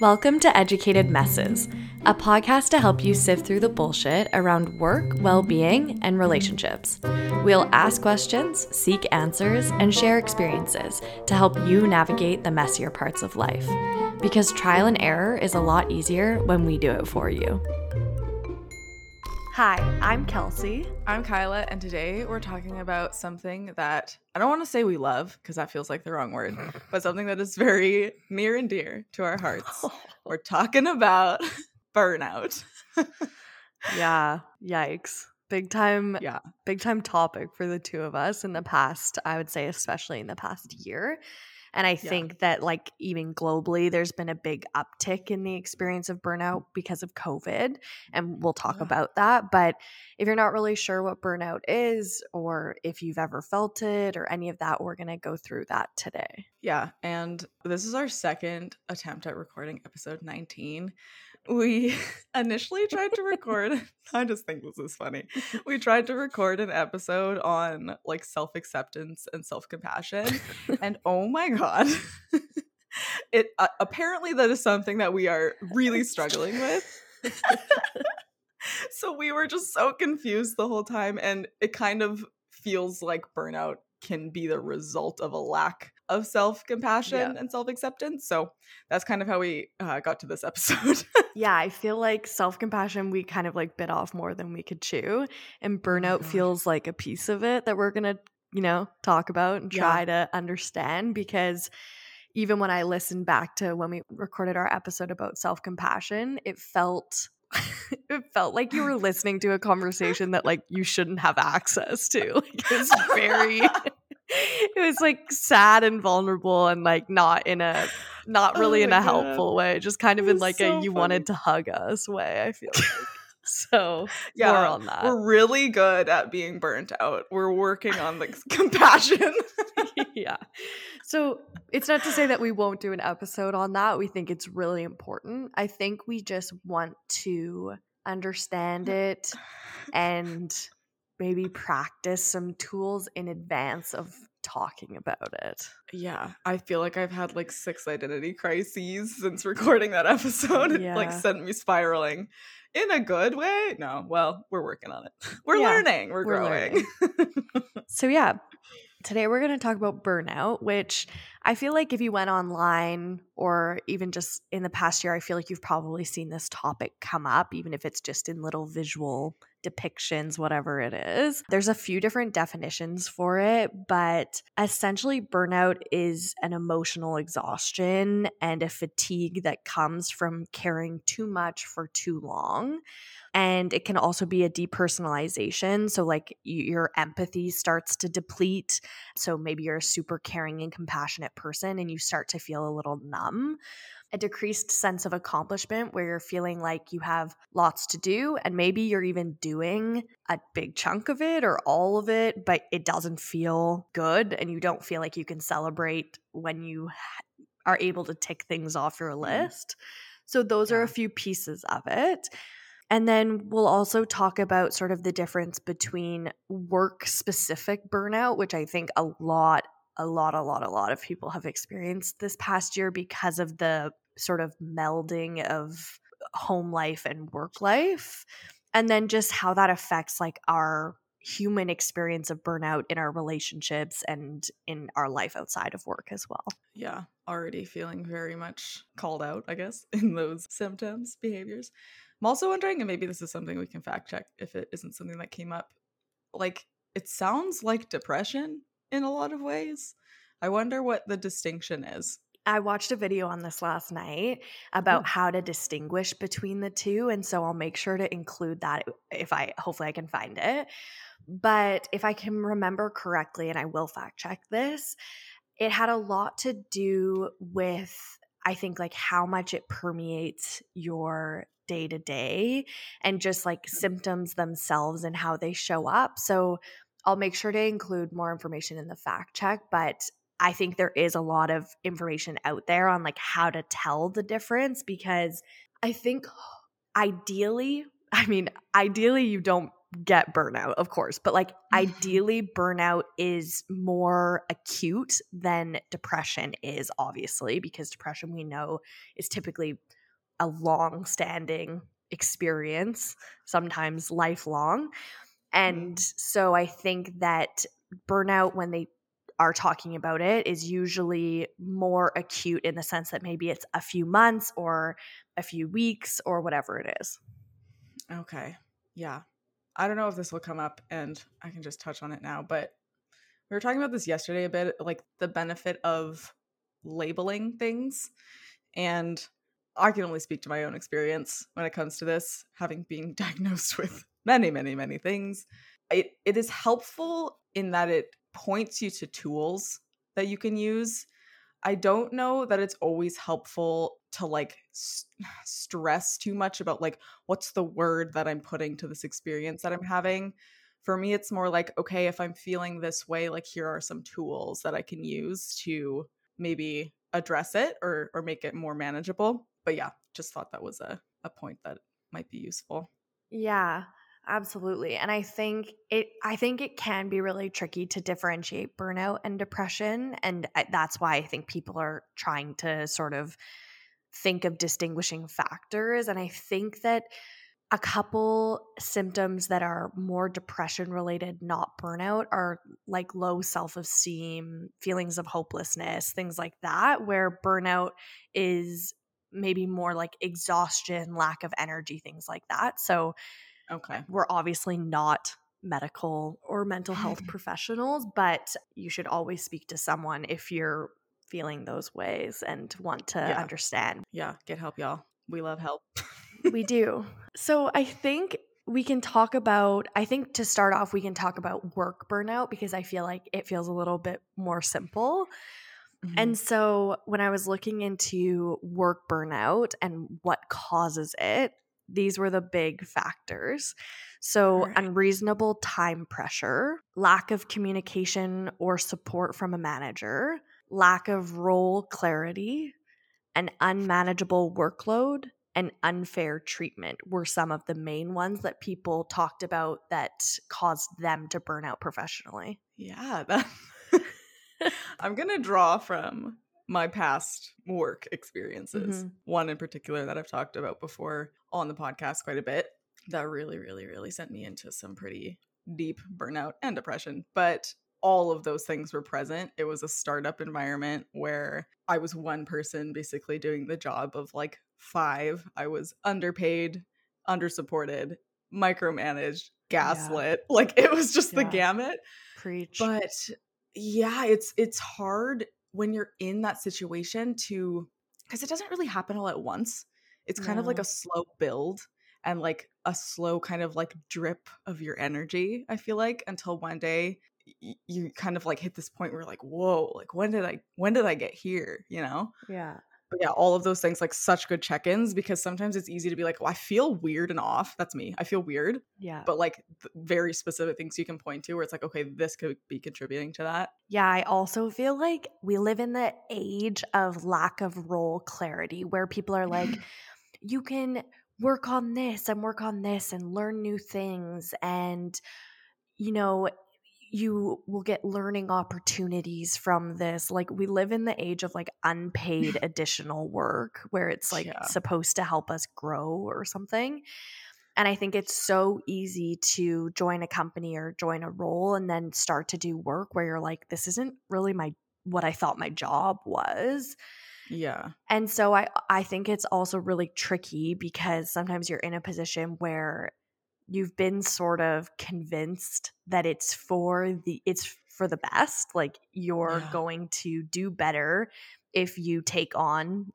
Welcome to Educated Messes, a podcast to help you sift through the bullshit around work, well being, and relationships. We'll ask questions, seek answers, and share experiences to help you navigate the messier parts of life. Because trial and error is a lot easier when we do it for you. Hi, I'm Kelsey. I'm Kyla, and today we're talking about something that I don't want to say we love because that feels like the wrong word, but something that is very near and dear to our hearts. we're talking about burnout. yeah, yikes. Big time, yeah, big time topic for the two of us in the past, I would say, especially in the past year. And I yeah. think that, like, even globally, there's been a big uptick in the experience of burnout because of COVID. And we'll talk yeah. about that. But if you're not really sure what burnout is, or if you've ever felt it, or any of that, we're going to go through that today. Yeah. And this is our second attempt at recording episode 19 we initially tried to record i just think this is funny. We tried to record an episode on like self-acceptance and self-compassion and oh my god. It uh, apparently that is something that we are really struggling with. So we were just so confused the whole time and it kind of feels like burnout can be the result of a lack of self compassion yeah. and self acceptance. So that's kind of how we uh, got to this episode. yeah, I feel like self compassion, we kind of like bit off more than we could chew. And oh burnout oh feels like a piece of it that we're going to, you know, talk about and try yeah. to understand because even when I listened back to when we recorded our episode about self compassion, it felt it felt like you were listening to a conversation that like you shouldn't have access to. Like, it was very it was like sad and vulnerable and like not in a not really oh in a God. helpful way, just kind of in like so a you wanted to hug us way, I feel like. So yeah, more on that. We're really good at being burnt out. We're working on the compassion. yeah. So it's not to say that we won't do an episode on that. We think it's really important. I think we just want to understand it and maybe practice some tools in advance of talking about it. Yeah, I feel like I've had like six identity crises since recording that episode. Yeah. It like sent me spiraling in a good way. No, well, we're working on it. We're yeah, learning, we're, we're growing. Learning. so, yeah, today we're going to talk about burnout, which I feel like if you went online or even just in the past year, I feel like you've probably seen this topic come up, even if it's just in little visual depictions, whatever it is. There's a few different definitions for it, but essentially, burnout is an emotional exhaustion and a fatigue that comes from caring too much for too long. And it can also be a depersonalization. So, like, your empathy starts to deplete. So, maybe you're a super caring and compassionate person and you start to feel a little numb a decreased sense of accomplishment where you're feeling like you have lots to do and maybe you're even doing a big chunk of it or all of it, but it doesn't feel good and you don't feel like you can celebrate when you are able to tick things off your mm-hmm. list. So, those yeah. are a few pieces of it. And then we'll also talk about sort of the difference between work specific burnout, which I think a lot a lot, a lot, a lot of people have experienced this past year because of the sort of melding of home life and work life and then just how that affects like our human experience of burnout in our relationships and in our life outside of work as well. Yeah, already feeling very much called out, I guess, in those symptoms, behaviors. I'm also wondering, and maybe this is something we can fact check if it isn't something that came up. Like, it sounds like depression in a lot of ways. I wonder what the distinction is. I watched a video on this last night about mm. how to distinguish between the two. And so I'll make sure to include that if I hopefully I can find it. But if I can remember correctly, and I will fact check this, it had a lot to do with, I think, like how much it permeates your day to day and just like symptoms themselves and how they show up. So I'll make sure to include more information in the fact check, but I think there is a lot of information out there on like how to tell the difference because I think ideally, I mean, ideally you don't get burnout, of course, but like ideally, burnout is more acute than depression is, obviously, because depression we know is typically a long standing experience, sometimes lifelong. And Mm. so I think that burnout, when they are talking about it, is usually more acute in the sense that maybe it's a few months or a few weeks or whatever it is. Okay. Yeah. I don't know if this will come up and I can just touch on it now, but we were talking about this yesterday a bit like the benefit of labeling things. And I can only speak to my own experience when it comes to this, having been diagnosed with many, many, many things. It, it is helpful in that it points you to tools that you can use. I don't know that it's always helpful to like s- stress too much about like what's the word that I'm putting to this experience that I'm having. For me, it's more like, okay, if I'm feeling this way, like here are some tools that I can use to maybe address it or or make it more manageable. But yeah, just thought that was a, a point that might be useful. Yeah, absolutely. And I think it I think it can be really tricky to differentiate burnout and depression and that's why I think people are trying to sort of think of distinguishing factors and I think that a couple symptoms that are more depression related, not burnout, are like low self esteem, feelings of hopelessness, things like that, where burnout is maybe more like exhaustion, lack of energy, things like that. So Okay. we're obviously not medical or mental health professionals, but you should always speak to someone if you're feeling those ways and want to Yeah. understand Yeah, get help, y'all. We love help. we do. So I think we can talk about, I think to start off, we can talk about work burnout because I feel like it feels a little bit more simple. Mhm. And so when I was looking into work burnout and what causes it, these were the big factors. So, Alright. unreasonable time pressure, lack of communication or support from a manager, lack of role clarity, an unmanageable workload, and unfair treatment were some of the main ones that people talked about that caused them to burn out professionally. Yeah, that I'm gonna draw from my past work experiences. Mhm. One in particular that I've talked about before on the podcast quite a bit that really, really, really sent me into some pretty deep burnout and depression. But all of those things were present. It was a startup environment where I was one person basically doing the job of like five. I was underpaid, undersupported, micromanaged, Yeah. gaslit. Like it was just the gamut Preach. but yeah it's it's hard when you're in that situation to because it doesn't really happen all at once. It's kind of like a slow build and like a slow kind of like drip of your energy i feel like until one day y- you kind of like hit this point where you're like whoa like when did i when did i get here? you know? Yeah. But yeah all of those things like such good check-ins because sometimes it's easy to be like well i feel weird and off that's me i feel weird Yeah. but like very specific things you can point to where it's like okay this could be contributing to that Yeah, I also feel like we live in the age of lack of role clarity where people are like, you can work on this and work on this and learn new things. And, you know, you will get learning opportunities from this. Like, we live in the age of like unpaid additional work where it's like Yeah. supposed to help us grow or something. And I think it's so easy to join a company or join a role and then start to do work where you're like, this isn't really my what I thought my job was. yeah And so I I think it's also really tricky because sometimes you're in a position where you've been sort of convinced that it's for the it's for the best, like you're Yeah. going to do better if you take on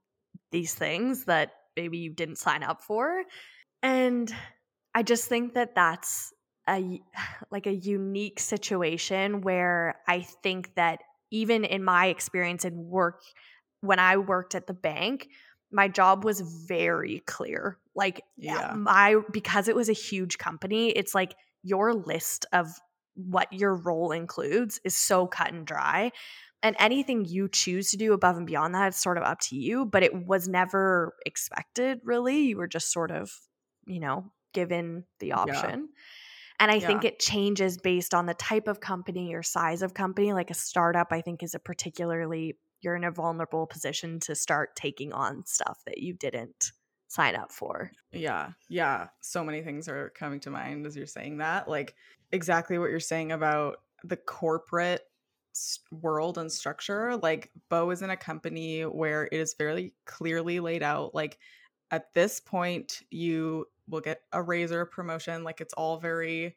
these things that maybe you didn't sign up for. And I just think that that's a like a unique situation where I think that even in my experience in work when I worked at the bank, my job was very clear. Like eh, Yeah. my because it was a huge company, it's like your list of what your role includes is so cut and dry. And anything you choose to do above and beyond that, it's sort of up to you, but it was never expected really. You were just sort of, you know, given the option. And I think it changes based on the type of company or size of company. Like a startup, I think is a particularly you're in a vulnerable position to start taking on stuff that you didn't sign up for. Yeah, yeah. So many things are coming to mind as you're saying that. Like exactly what you're saying about the corporate world and structure. Like Bo is in a company where it is very clearly laid out. Like at this point, you will get a raise or a promotion. Like it's all very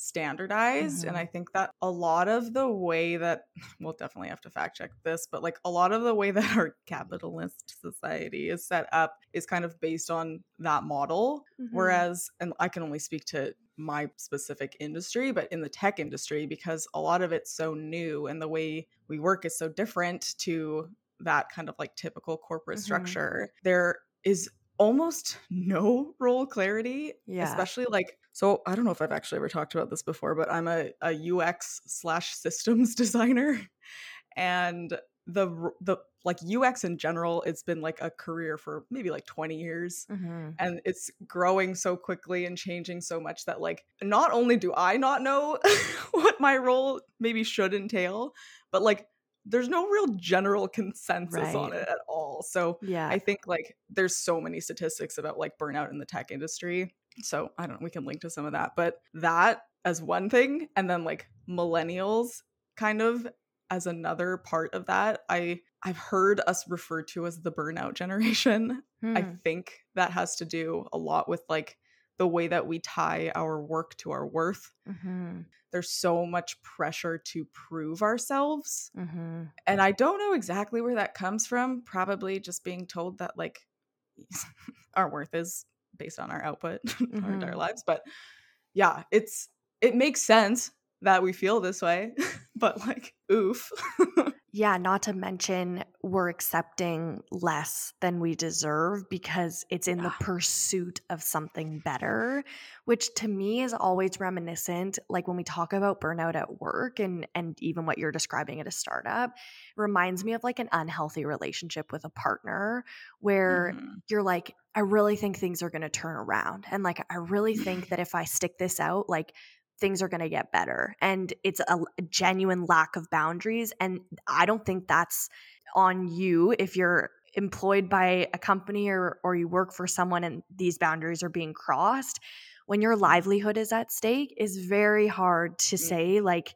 standardized. And Mhm. I think that a lot of the way that we'll definitely have to fact check this, but like a lot of the way that our capitalist society is set up is kind of based on that model. Mm-hmm. Whereas, and I can only speak to my specific industry, but in the tech industry, because a lot of it's so new and the way we work is so different to that kind of like typical corporate Mhm. structure, there is almost no role clarity, Yeah. especially like so i don't know if i've actually ever talked about this before but i'm a, a ux slash systems designer and the the like ux in general it's been like a career for maybe like 20 years Mhm. and it's growing so quickly and changing so much that like not only do i not know what my role maybe should entail but like there's no real general consensus on it at all so Yeah. I think like there's so many statistics about like burnout in the tech industry. So I don't know, we can link to some of that. But that as one thing, and then like millennials kind of as another part of that. I I've heard us referred to as the burnout generation. I Hmm. think that has to do a lot with like the way that we tie our work to our worth. Mhm. There's so much pressure to prove ourselves Mhm. and I don't know exactly where that comes from. Probably just being told that like our worth is based on our output our entire Mhm. lives. But yeah, it's it makes sense that we feel this way, but like oof. Yeah, not to mention we're accepting less than we deserve because it's in the pursuit of something better, which to me is always reminiscent like when we talk about burnout at work and and even what you're describing at a startup reminds me of like an unhealthy relationship with a partner where Mhm. you're like I really think things are going to turn around and like I really think that if I stick this out like things are going to get better and it's a, a genuine lack of boundaries and i don't think that's on you if you're employed by a company or or you work for someone and these boundaries are being crossed when your livelihood is at stake is very hard to Mm. say like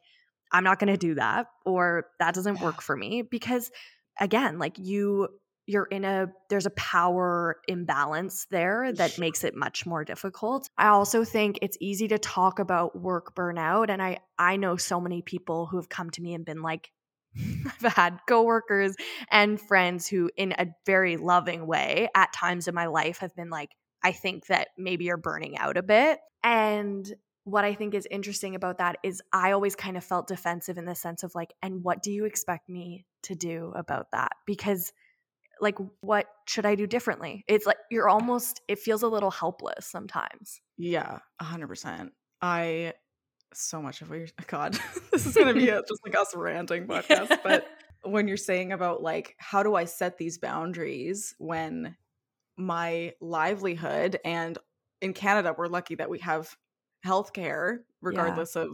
i'm not going to do that or that doesn't work for me because again like you you're in a there's a power imbalance there that makes it much more difficult. I also think it's easy to talk about work burnout and i i know so many people who have come to me and been like i've had coworkers and friends who in a very loving way at times in my life have been like i think that maybe you're burning out a bit and what i think is interesting about that is i always kind of felt defensive in the sense of like and what do you expect me to do about that? Because like what should i do differently it's like you're almost it feels a little helpless sometimes Yeah, a hundred percent. I so much of what you're God, this is gonna be a, just like us ranting podcast. But when you're saying about like how do I set these boundaries when my livelihood and in Canada we're lucky that we have healthcare regardless of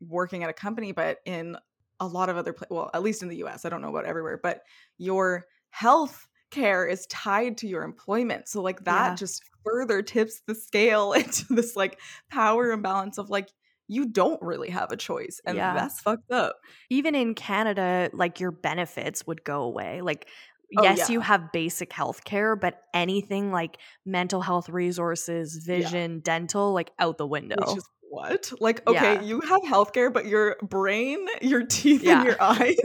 working at a company, but in a lot of other places, well, at least in the US, I don't know about everywhere, but your health care is tied to your employment. So like that Yeah. just further tips the scale into this like power imbalance of like you don't really have a choice and Yeah. that's fucked up. even in canada like your benefits would go away like Oh, yes you have basic health care but anything like mental health resources vision dental like out the window Which is what? Like, okay, Yeah. you have healthcare, but your brain, your teeth, Yeah. and your eyes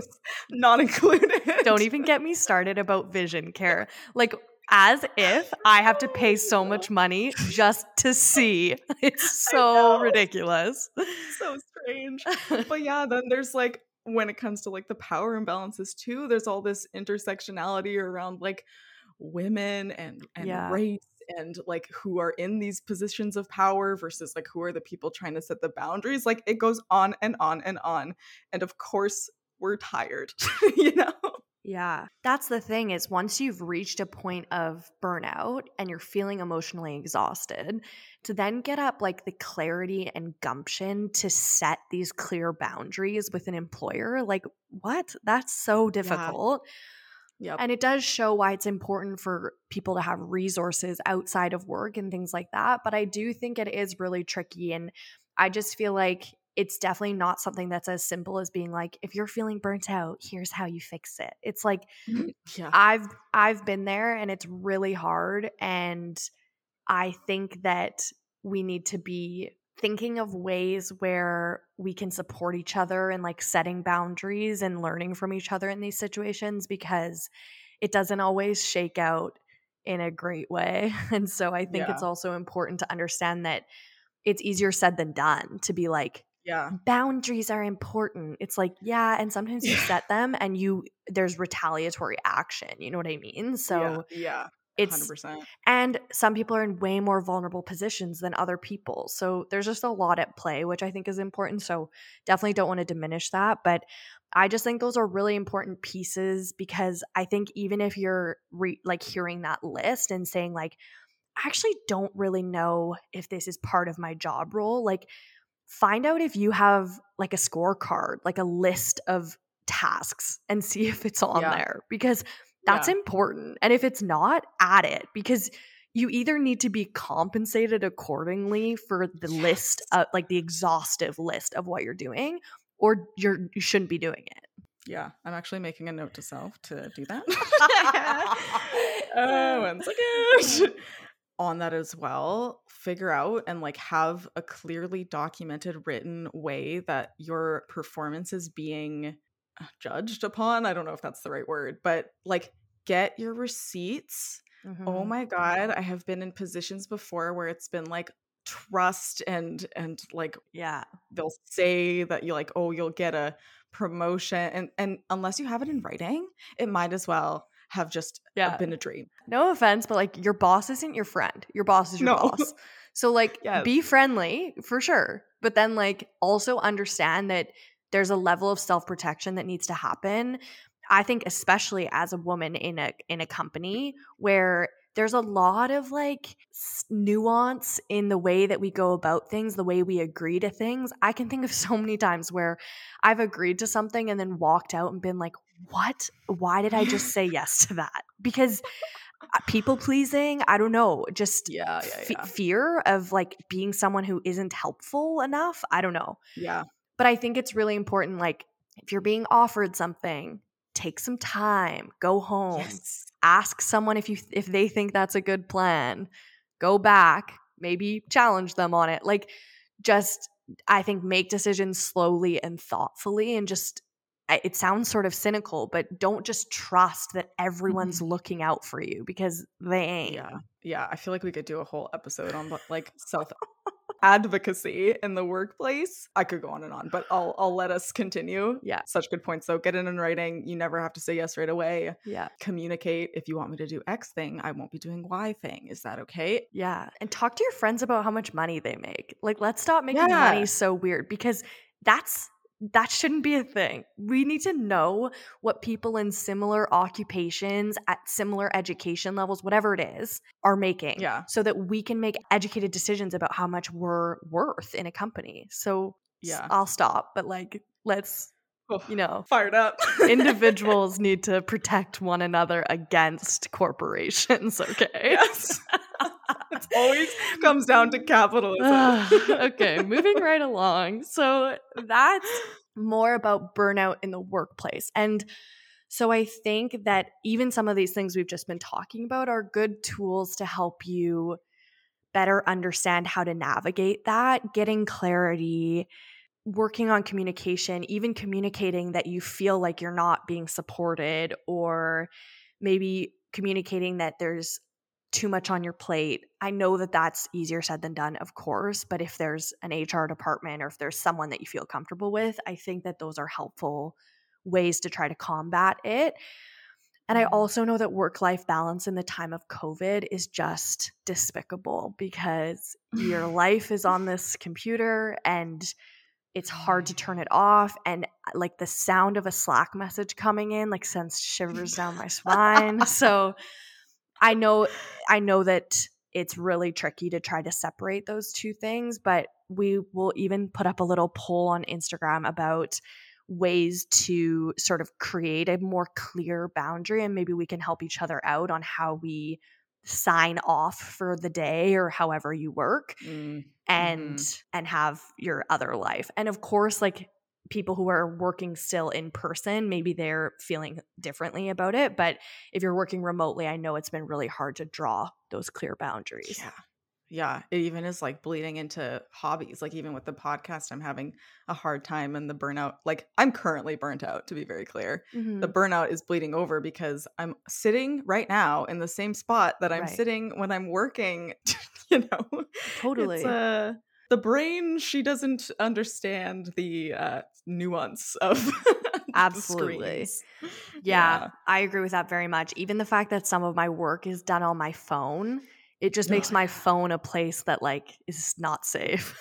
not included. don't even get me started about vision care like as if i have to pay so much money just to see it's so ridiculous so strange. but yeah, then there's like when it comes to like the power imbalances too, there's all this intersectionality around like women and and Yeah. race and like who are in these positions of power versus like who are the people trying to set the boundaries. Like it goes on and on and on. And of course, we're tired, you know? Yeah. That's the thing is once you've reached a point of burnout and you're feeling emotionally exhausted, to then get up like the clarity and gumption to set these clear boundaries with an employer, like what? That's so difficult. Yep. And it does show why it's important for people to have resources outside of work and things like that. But I do think it is really tricky. And I just feel like it's definitely not something that's as simple as being like if you're feeling burnt out here's how you fix it it's like mm-hmm. yeah. i've i've been there and it's really hard and i think that we need to be thinking of ways where we can support each other and like setting boundaries and learning from each other in these situations because it doesn't always shake out in a great way and so i think Yeah. it's also important to understand that it's easier said than done to be like Yeah. boundaries are important. It's like, yeah, and sometimes you set them and you there's retaliatory action. You know what I mean? So yeah. yeah. It's 100%. and some people are in way more vulnerable positions than other people. So there's just a lot at play, which I think is important. So definitely don't want to diminish that, but I just think those are really important pieces because I think even if you're re- like hearing that list and saying like I actually don't really know if this is part of my job role, like find out if you have like a scorecard, like a list of tasks and see if it's on Yeah. there because that's Yeah. important. And if it's not, add it because you either need to be compensated accordingly for the list, Yes. uh, like the exhaustive list of what you're doing, or you're you shouldn't be doing it. Yeah. I'm actually making a note to self to do that. oh, one second. On that as well, figure out and like have a clearly documented written way that your performance is being judged upon. I don't know if that's the right word, but like get your receipts Oh Mhm. my god, I have been in positions before where it's been like trust and and like yeah, they'll say that you like oh you'll get a promotion and and unless you have it in writing, it might as well have just uh, Yeah. been a dream. no offense, but like your boss isn't your friend. Your boss is your No. boss. So like Yes. be friendly for sure, but then like also understand that there's a level of self-protection that needs to happen. I think especially as a woman in a in a company where there's a lot of like nuance in the way that we go about things, the way we agree to things. I can think of so many times where I've agreed to something and then walked out and been like, "What? Why did I just say yes to that?" Because uh, people pleasing, I don't know, just Yeah, yeah, f- yeah. fear of like being someone who isn't helpful enough. I don't know. Yeah. But I think it's really important like if you're being offered something, take some time, go home, Yes. ask someone if you if they think that's a good plan. Go back, maybe challenge them on it. Like just I think make decisions slowly and thoughtfully and just it sounds sort of cynical, but don't just trust that everyone's mm-hmm. looking out for you because they ain't. Yeah. Yeah, I feel like we could do a whole episode on like self advocacy in the workplace. I could go on and on, but I'll I'll let us continue. Yeah. Such good points though. Get it in writing. You never have to say yes right away. Yeah. Communicate if you want me to do X thing, I won't be doing Y thing. Is that okay? Yeah. And talk to your friends about how much money they make. Like, let's stop making Yeah. money so weird because that's that shouldn't be a thing. We need to know what people in similar occupations at similar education levels, whatever it is, are making. Yeah. So that we can make educated decisions about how much we're worth in a company. So Yeah. I'll stop, but like let's, Oh, you know, fired up. individuals need to protect one another against corporations, okay? yes. it always comes down to capitalism. Ah, okay, moving right along. So that's more about burnout in the workplace. And so I think that even some of these things we've just been talking about are good tools to help you better understand how to navigate that, getting clarity, working on communication, even communicating that you feel like you're not being supported or maybe communicating that there's too much on your plate. I know that that's easier said than done, of course, but if there's an HR department or if there's someone that you feel comfortable with, I think that those are helpful ways to try to combat it. And I Mhm. also know that work life balance in the time of COVID is just despicable because your life is on this computer and it's hard to turn it off and like the sound of a slack message coming in like sends shivers down my spine so i know i know that it's really tricky to try to separate those two things but we will even put up a little poll on instagram about ways to sort of create a more clear boundary and maybe we can help each other out on how we sign off for the day or however you work Mm, and mhm. and have your other life. And of course like people who are working still in person, maybe they're feeling differently about it, but if you're working remotely, I know it's been really hard to draw those clear boundaries. Yeah. Yeah. It even is like bleeding into hobbies. Like even with the podcast, I'm having a hard time and the burnout. Like I'm currently burnt out, to be very clear. Mhm. The burnout is bleeding over because I'm sitting right now in the same spot that I'm Right. sitting when I'm working. you know? Totally. It's uh the brain, she doesn't understand the uh nuance of Absolutely. screens. Yeah, I agree with that very much. Even the fact that some of my work is done on my phone, it just makes my phone a place that like is not safe.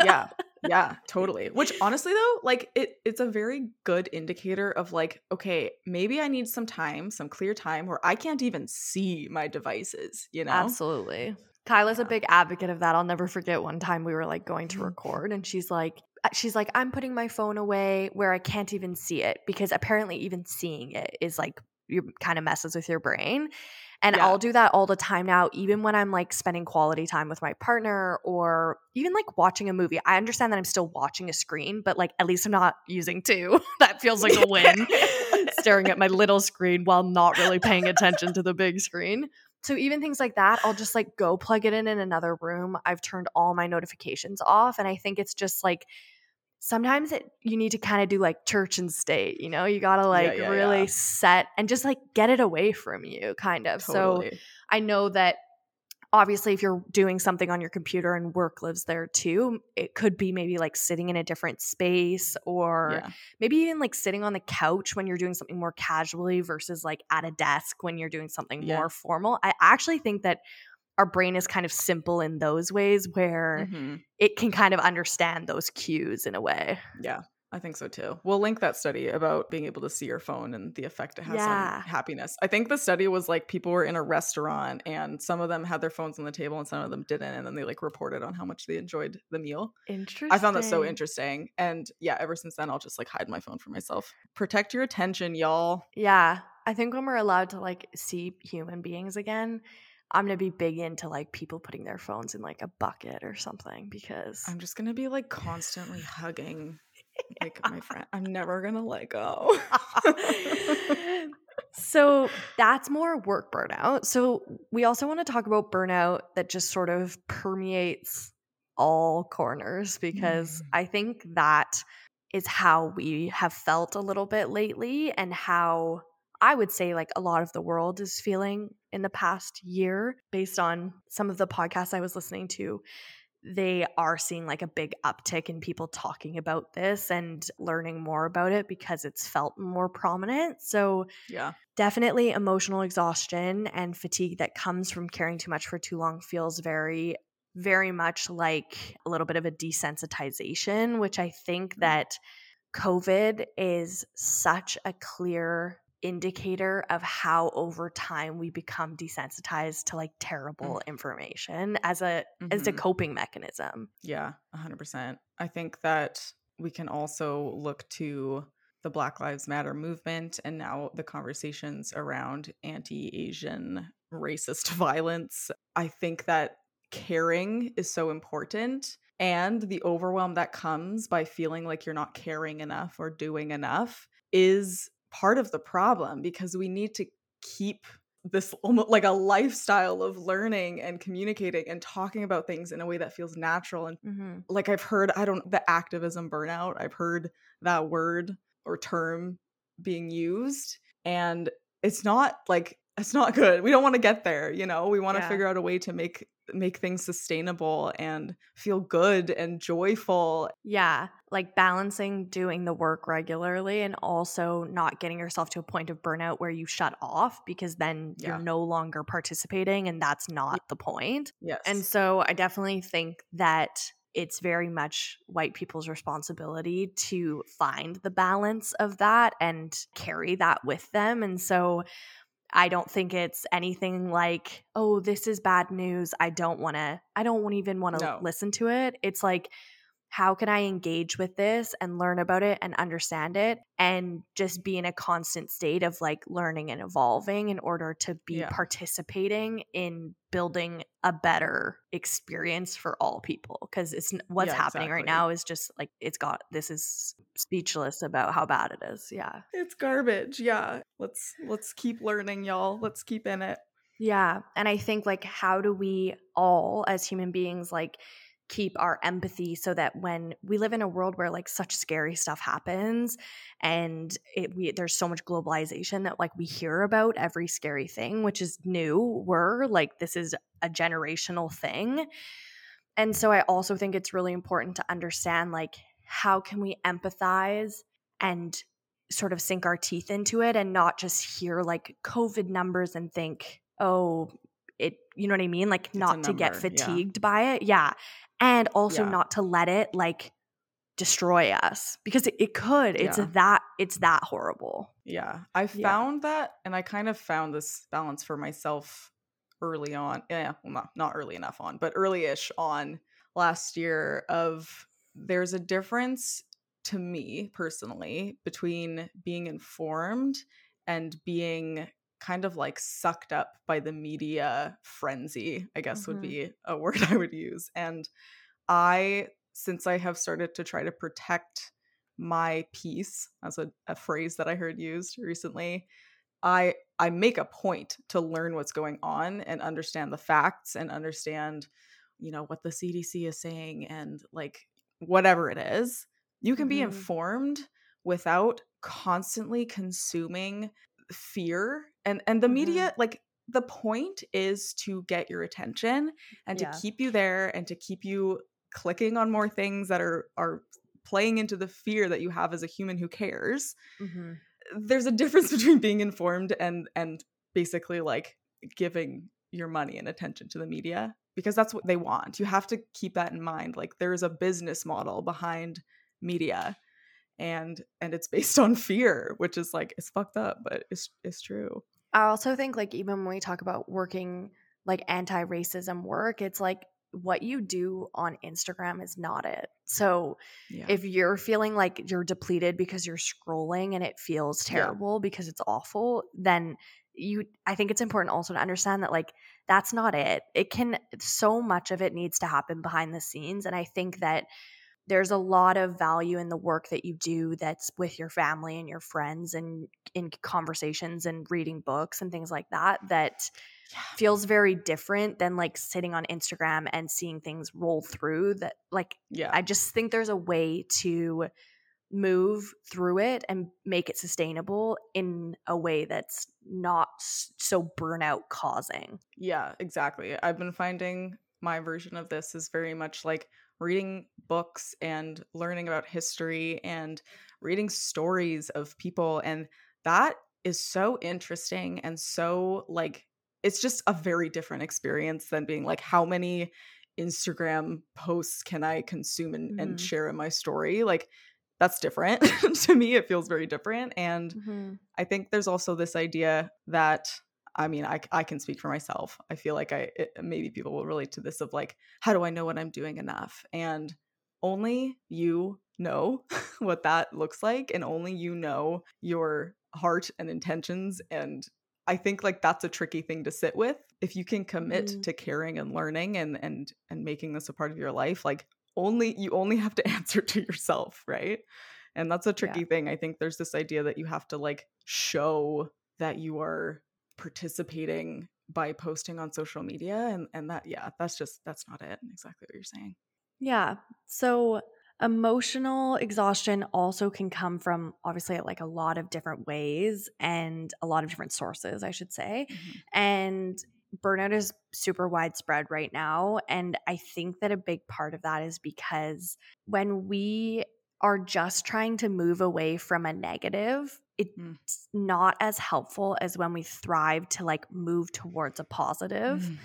yeah yeah totally which honestly though like it it's a very good indicator of like okay maybe i need some time some clear time where i can't even see my devices you know Absolutely. Kyla's a big advocate of that. I'll never forget one time we were like going to Mhm. record and she's like she's like I'm putting my phone away where I can't even see it because apparently even seeing it is like you kind of messes with your brain. And Yeah. I'll do that all the time now even when I'm like spending quality time with my partner or even like watching a movie. I understand that I'm still watching a screen, but like at least I'm not using two. that feels like a win staring at my little screen while not really paying attention to the big screen. So even things like that, I'll just like go plug it in in another room. I've turned all my notifications off and I think it's just like sometimes it you need to kind of do like church and state, you know? You got to like yeah, really yeah. set and just like get it away from you kind of. So I know that obviously if you're doing something on your computer and work lives there too, it could be maybe like sitting in a different space or yeah maybe even like sitting on the couch when you're doing something more casually versus like at a desk when you're doing something Yeah. more formal. I actually think that our brain is kind of simple in those ways where Mhm. it can kind of understand those cues in a way. yeah i think so too we'll link that study about being able to see your phone and the effect it has Yeah. on happiness i think the study was like people were in a restaurant and some of them had their phones on the table and some of them didn't and then they like reported on how much they enjoyed the meal Interesting. I found that so interesting. And yeah, ever since then, I'll just like hide my phone for myself. Protect your attention, y'all. Yeah. I think when we're allowed to like see human beings again, I'm going to be big into like people putting their phones in like a bucket or something because I'm just gonna be like constantly hugging like my friend. I'm never gonna let go. so that's more work burnout. So we also want to talk about burnout that just sort of permeates all corners because Mm. I think that is how we have felt a little bit lately and how I would say like a lot of the world is feeling in the past year based on some of the podcasts I was listening to they are seeing like a big uptick in people talking about this and learning more about it because it's felt more prominent. So, yeah. definitely emotional exhaustion and fatigue that comes from caring too much for too long feels very, very much like a little bit of a desensitization, which I think mm. that COVID is such a clear indicator of how over time we become desensitized to like terrible information as a as a Mhm. coping mechanism. Yeah, 100%. I think that we can also look to the Black Lives Matter movement and now the conversations around anti Asian racist violence. I think that caring is so important. And the overwhelm that comes by feeling like you're not caring enough or doing enough is part of the problem because we need to keep this almost like a lifestyle of learning and communicating and talking about things in a way that feels natural and Mm-hmm. like I've heard I don't the activism burnout I've heard that word or term being used and it's not like it's not good. We don't want to get there, you know. We want to figure out a way to make make things sustainable and feel good and joyful. Yeah, like balancing doing the work regularly and also not getting yourself to a point of burnout where you shut off because then Yeah. you're no longer participating and that's not the point. Yes. And so I definitely think that it's very much white people's responsibility to find the balance of that and carry that with them. And so I don't think it's anything like, oh, this is bad news. I don't want to, I don't even want to No. listen to it. It's like, how can I engage with this and learn about it and understand it and just be in a constant state of like learning and evolving in order to be Yeah. participating in building a better experience for all people because it's what's Yeah, happening right now is just like it's got this is speechless about how bad it is yeah It's garbage. Yeah. Let's let's keep learning, y'all. Let's keep in it. Yeah. And I think like how do we all as human beings like keep our empathy so that when we live in a world where like such scary stuff happens and it we there's so much globalization that like we hear about every scary thing which is new we're like this is a generational thing. And so I also think it's really important to understand like how can we empathize and sort of sink our teeth into it and not just hear like COVID numbers and think, oh, it, you know what I mean? Like a not to get number, yeah. fatigued by it. Yeah. And also Yeah. not to let it like destroy us because it, it could. It's Yeah. that, it's that horrible. Yeah. I Yeah. found that and I kind of found this balance for myself early on. Yeah, well not not early enough on, but early-ish on last year of there's a difference to me personally between being informed and being kind of like sucked up by the media frenzy, I guess Mhm. would be a word I would use. And I since I have started to try to protect my peace as a, a phrase that I heard used recently, I I make a point to learn what's going on and understand the facts and understand, you know, what the CDC is saying and like whatever it is. You can be Mhm. informed without constantly consuming fear and and the Mhm. media like the point is to get your attention and Yeah. to keep you there and to keep you clicking on more things that are are playing into the fear that you have as a human who cares Mm-hmm. there's a difference between being informed and and basically like giving your money and attention to the media because that's what they want you have to keep that in mind like there's a business model behind media and and it's based on fear which is like it's fucked up but it's it's true I also think like even when we talk about working like anti-racism work, it's like what you do on Instagram is not it. So yeah if you're feeling like you're depleted because you're scrolling and it feels Yeah. terrible because it's awful, then you I think it's important also to understand that like that's not it. It can so much of it needs to happen behind the scenes and I think that there's a lot of value in the work that you do that's with your family and your friends and in conversations and reading books and things like that that Yeah. feels very different than like sitting on Instagram and seeing things roll through that like yeah I just think there's a way to move through it and make it sustainable in a way that's not so burnout causing. Yeah, exactly. I've been finding my version of this is very much like reading books and learning about history and reading stories of people. And that is so interesting and so like it's just a very different experience than being like, how many Instagram posts can I consume and, and Mhm. share in my story? Like, that's different. to me, it feels very different. And Mm-hmm. I think there's also this idea that I mean, I, I can speak for myself. I feel like I it, maybe people will relate to this of like, how do I know what I'm doing enough? And only you know what that looks like, and only you know your heart and intentions. And I think like that's a tricky thing to sit with. If you can commit Mhm. to caring and learning and and and making this a part of your life, like only you only have to answer to yourself, right? And that's a tricky thing. I think there's this idea that you have to like show that you are participating by posting on social media and and that yeah, that's just that's not it. Exactly what you're saying. Yeah. So emotional exhaustion also can come from obviously like a lot of different ways and a lot of different sources, I should say. Mm-hmm. And burnout is super widespread right now. And I think that a big part of that is because when we are just trying to move away from a negative, Mm. it's not as helpful as when we thrive to like move towards a positive. Mm.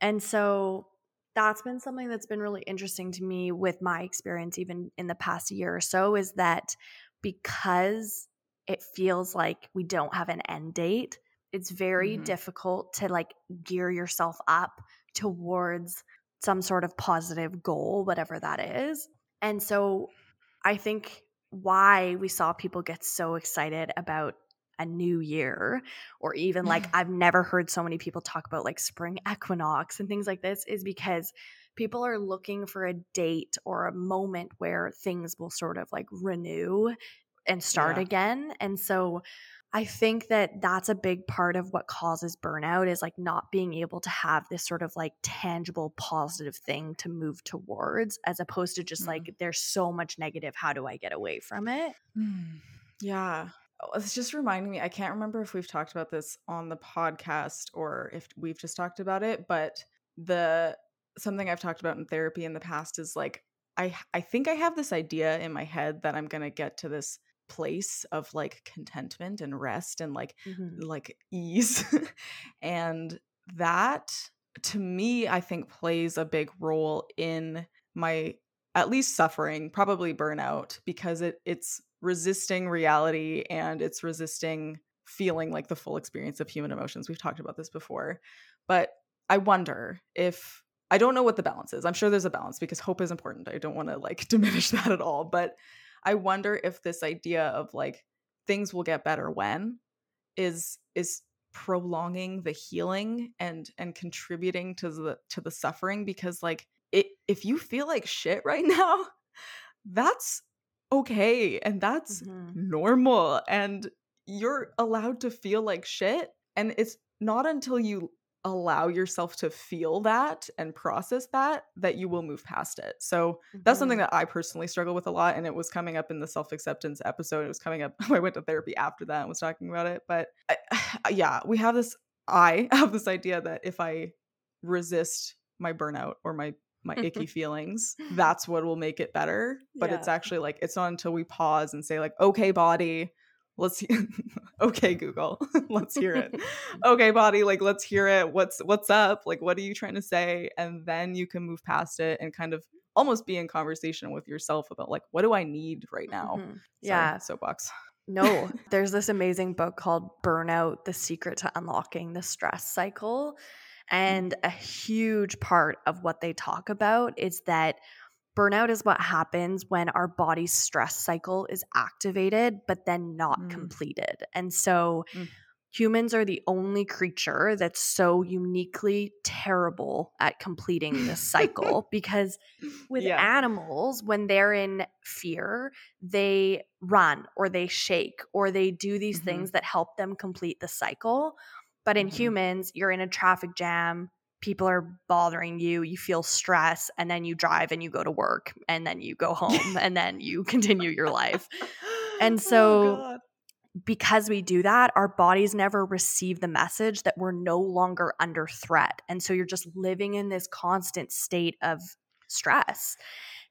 And so that's been something that's been really interesting to me with my experience, even in the past year or so, is that because it feels like we don't have an end date, it's very mm-hmm. difficult to like gear yourself up towards some sort of positive goal, whatever that is. And so I think why we saw people get so excited about a new year or even like I've never heard so many people talk about like spring equinox and things like this is because people are looking for a date or a moment where things will sort of like renew and start yeah. again. And so I think that that's a big part of what causes burnout is like not being able to have this sort of like tangible positive thing to move towards as opposed to just mm. like there's so much negative how do I get away from it? Mm. Yeah. Oh, it's just reminding me I can't remember if we've talked about this on the podcast or if we've just talked about it, but the something I've talked about in therapy in the past is like I I think I have this idea in my head that I'm going to get to this place of like contentment and rest and like mm-hmm. like ease. And that to me i think plays a big role in my at least suffering probably burnout because it it's resisting reality and it's resisting feeling like the full experience of human emotions. We've talked about this before. But i wonder if i don't know what the balance is. I'm sure there's a balance because hope is important. I don't want to like diminish that at all. But I wonder if this idea of like things will get better when is is prolonging the healing and and contributing to the to the suffering because like it if you feel like shit right now that's okay and that's mm-hmm. normal and you're allowed to feel like shit and it's not until you allow yourself to feel that and process that that you will move past it so mm-hmm. that's something mm-hmm. that i personally struggle with a lot and it was coming up in the self-acceptance episode it was coming up i went to therapy after that and was talking about it but I, yeah we have this i have this idea that if i resist my burnout or my my icky feelings that's what will make it better but yeah. it's actually like it's not until we pause and say like okay body let's hear okay google let's hear it. Okay body like let's hear it. What's what's up? Like what are you trying to say? And then you can move past it and kind of almost be in conversation with yourself about like what do i need right now? Mm-hmm. yeah. soapbox. No there's this amazing book called burnout the secret to unlocking the stress cycle. And a huge part of what they talk about is that Burnout is what happens when our body's stress cycle is activated, but then not mm. completed. And so mm. humans are the only creature that's so uniquely terrible at completing this cycle because with yeah. animals, when they're in fear, they run or they shake or they do these mm-hmm. things that help them complete the cycle. But in mm-hmm. humans, you're in a traffic jam, people are bothering you, you feel stress, and then you drive and you go to work, and then you go home, and then you continue your life. And oh, so, oh because we do that, our bodies never receive the message that we're no longer under threat. And so, you're just living in this constant state of stress.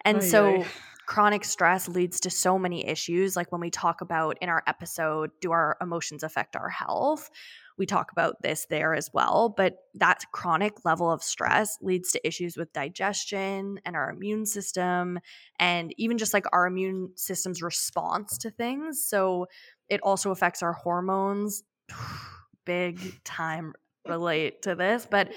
And so, chronic stress leads to so many issues. Like when we talk about in our episode, do our emotions affect our health? We talk about this there as well. But that chronic level of stress leads to issues with digestion and our immune system, and even just like our immune system's response to things. So it also affects our hormones. Big time relate to this, but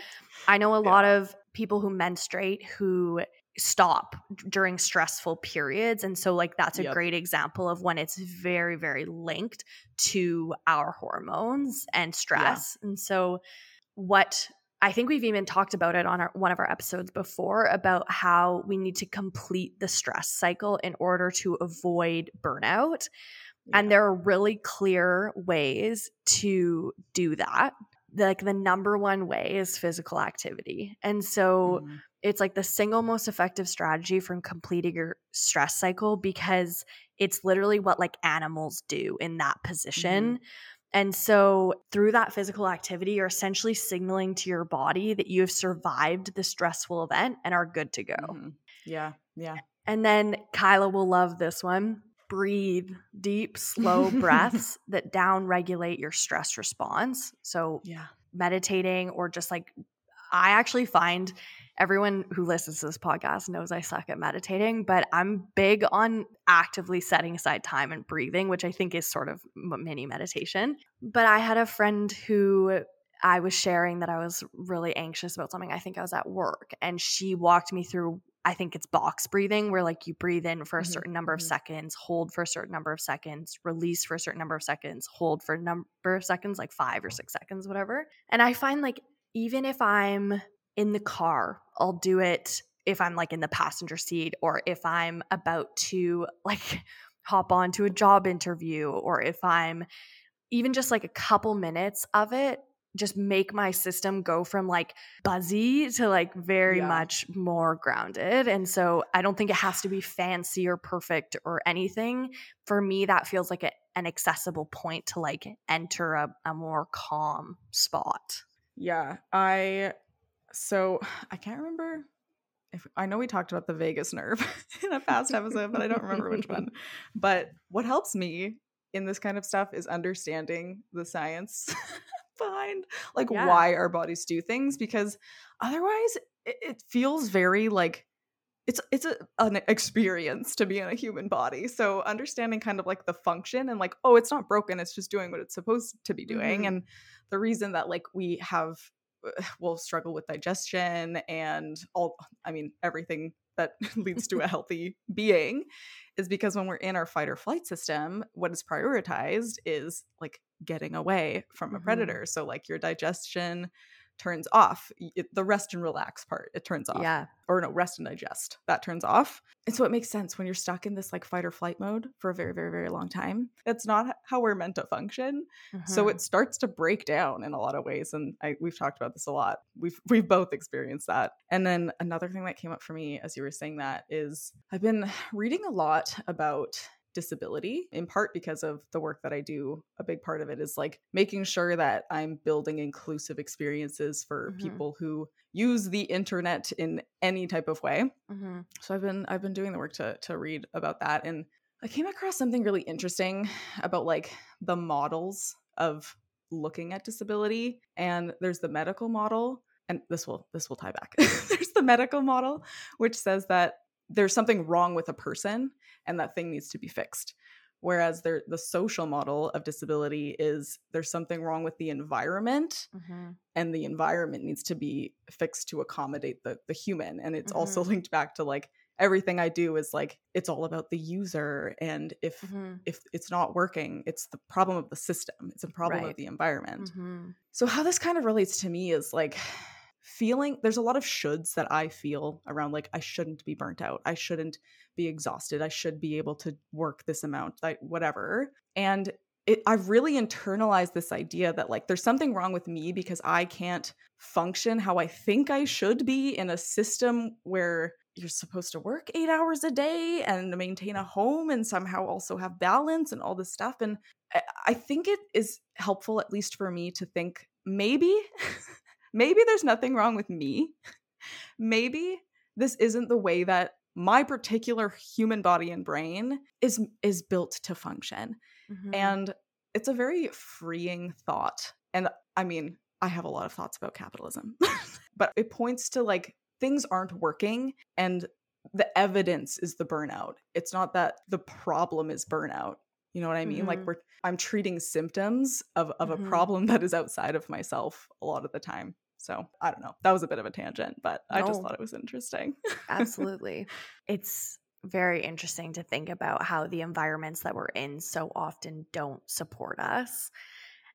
I know a lot of people who menstruate who stop during stressful periods and so like that's a yep. great example of when it's very very linked to our hormones and stress yeah. and so what I think we've even talked about it on our, one of our episodes before about how we need to complete the stress cycle in order to avoid burnout. Yeah. And there are really clear ways to do that. Like the number one way is physical activity. And so mm it's like the single most effective strategy from completing your stress cycle because it's literally what like animals do in that position. Mm-hmm. And so, through that physical activity, you're essentially signaling to your body that you have survived the stressful event and are good to go. Mm-hmm. Yeah. Yeah. And then Kyla will love this one. Breathe deep, slow breaths that down regulate your stress response. So, yeah, meditating or just like I actually find everyone who listens to this podcast knows I suck at meditating, but I'm big on actively setting aside time and breathing, which I think is sort of mini meditation. But I had a friend who I was sharing that I was really anxious about something. I think I was at work and she walked me through I think it's box breathing where like you breathe in for a mm-hmm. certain number of mm-hmm. seconds, hold for a certain number of seconds, release for a certain number of seconds, hold for a number of seconds like 5 or 6 seconds whatever. And I find like even if I'm in the car, I'll do it if I'm like in the passenger seat or if I'm about to like hop on to a job interview or if I'm even just like a couple minutes of it just make my system go from like buzzy to like very yeah. much more grounded. And so I don't think it has to be fancy or perfect or anything. For me, that feels like a, an accessible point to like enter a, a more calm spot. Yeah. I, so I can't remember if I know we talked about the vagus nerve in a past episode, but I don't remember which one. But what helps me in this kind of stuff is understanding the science behind like yeah. why our bodies do things because otherwise it, it feels very like it's it's a, an experience to be in a human body so understanding kind of like the function and like oh it's not broken it's just doing what it's supposed to be doing mm-hmm. and the reason that like we have will struggle with digestion and all i mean everything that leads to a healthy being is because when we're in our fight or flight system, what is prioritized is like getting away from a mm-hmm. predator. So, like your digestion turns off. It, the rest and relax part, it turns off. Yeah. Or no, rest and digest, that turns off. And so it makes sense when you're stuck in this like fight or flight mode for a very, very, very long time. That's not how we're meant to function. Mm-hmm. So it starts to break down in a lot of ways. And I, we've talked about this a lot. We've we've both experienced that. And then another thing that came up for me as you were saying that is I've been reading a lot about disability in part because of the work that I do. A big part of it is like making sure that I'm building inclusive experiences for mm-hmm. people who use the internet in any type of way. Mm-hmm. So I've been I've been doing the work to to read about that and I came across something really interesting about like the models of looking at disability and there's the medical model and this will this will tie back. there's the medical model which says that there's something wrong with a person and that thing needs to be fixed whereas there, the social model of disability is there's something wrong with the environment mm-hmm. and the environment needs to be fixed to accommodate the, the human and it's mm-hmm. also linked back to like everything i do is like it's all about the user and if mm-hmm. if it's not working it's the problem of the system it's a problem right. of the environment mm-hmm. so how this kind of relates to me is like feeling there's a lot of shoulds that I feel around like I shouldn't be burnt out. I shouldn't be exhausted. I should be able to work this amount, like whatever. And it, I've really internalized this idea that like there's something wrong with me because I can't function how I think I should be in a system where you're supposed to work eight hours a day and maintain a home and somehow also have balance and all this stuff. And I, I think it is helpful, at least for me, to think maybe maybe there's nothing wrong with me. maybe this isn't the way that my particular human body and brain is is built to function. Mm-hmm. And it's a very freeing thought. And I mean, I have a lot of thoughts about capitalism. but it points to like things aren't working and the evidence is the burnout. It's not that the problem is burnout. You know what I mean? Mm-hmm. Like we're I'm treating symptoms of of mm-hmm. a problem that is outside of myself a lot of the time. So I don't know. That was a bit of a tangent, but no. I just thought it was interesting. Absolutely. It's very interesting to think about how the environments that we're in so often don't support us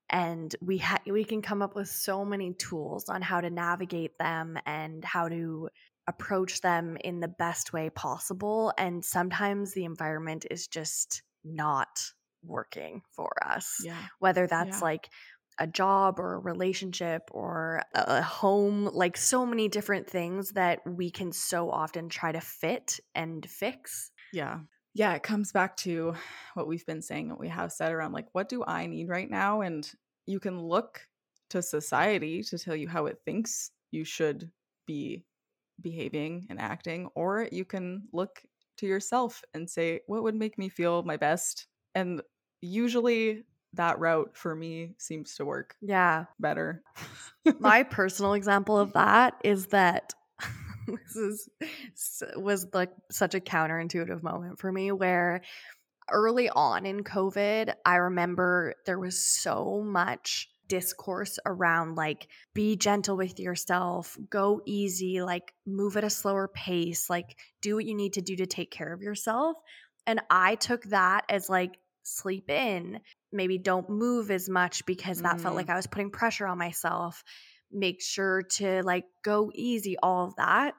and we ha- we can come up with so many tools on how to navigate them and how to approach them in the best way possible and sometimes the environment is just not working for us yeah. whether that's yeah. like a job or a relationship or a home, like so many different things that we can so often try to fit and fix. Yeah. Yeah, it comes back to what we've been saying, what we have said around like, what do I need right now? And you can look to society to tell you how it thinks you should be behaving and acting, or you can look to yourself and say, what would make me feel my best? And usually that route for me seems to work yeah. better. My personal example of that is that this is was like such a counterintuitive moment for me where early on in COVID, I remember there was so much discourse around like be gentle with yourself, go easy, like move at a slower pace, like do what you need to do to take care of yourself. And I took that as like sleep in, maybe don't move as much because that mm. felt like I was putting pressure on myself. Make sure to like go easy, all of that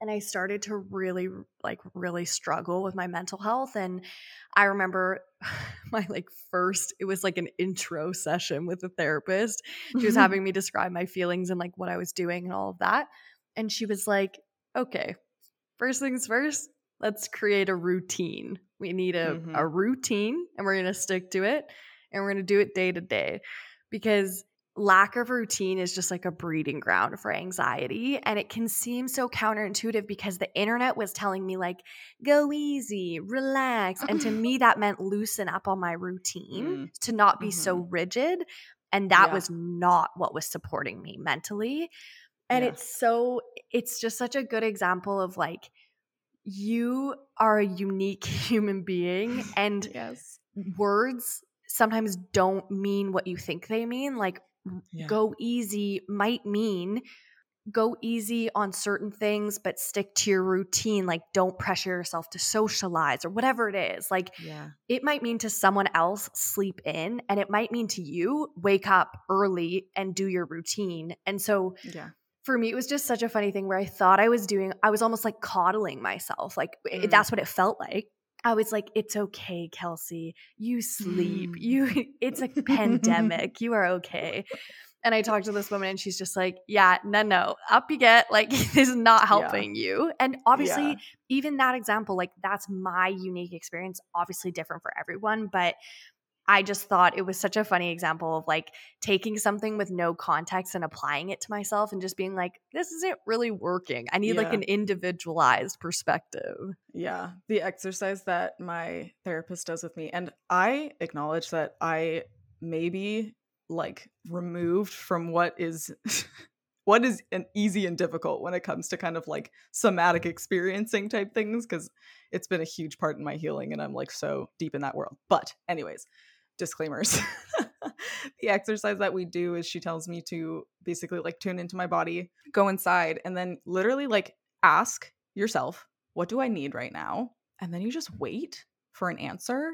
and I started to really like really struggle with my mental health and I remember my like first it was like an intro session with a therapist. She was having me describe my feelings and like what I was doing and all of that and she was like, "Okay, first things first, let's create a routine. We need a mm-hmm. a routine and we're going to stick to it and we're going to do it day to day." Because lack of routine is just like a breeding ground for anxiety and it can seem so counterintuitive because the internet was telling me like go easy relax and to me that meant loosen up on my routine mm. to not be mm-hmm. so rigid and that yeah. was not what was supporting me mentally and yeah. it's so it's just such a good example of like you are a unique human being and yes words sometimes don't mean what you think they mean like yeah. go easy might mean go easy on certain things but stick to your routine like don't pressure yourself to socialize or whatever it is like yeah. it might mean to someone else sleep in and it might mean to you wake up early and do your routine and so yeah for me it was just such a funny thing where i thought i was doing i was almost like coddling myself like mm. it, that's what it felt like I was like, it's okay, Kelsey. You sleep. Mm. You it's a pandemic. You are okay. And I talked to this woman and she's just like, yeah, no, no, up you get. Like, this is not helping yeah. you. And obviously, yeah. even that example, like, that's my unique experience, obviously different for everyone. But I just thought it was such a funny example of like taking something with no context and applying it to myself and just being like, this isn't really working. I need yeah. like an individualized perspective. Yeah. The exercise that my therapist does with me, and I acknowledge that I maybe like removed from what is. what is an easy and difficult when it comes to kind of like somatic experiencing type things because it's been a huge part in my healing and i'm like so deep in that world but anyways disclaimers. the exercise that we do is she tells me to basically like tune into my body, go inside, and then literally like ask yourself, what do I need right now? And then you just wait for an answer.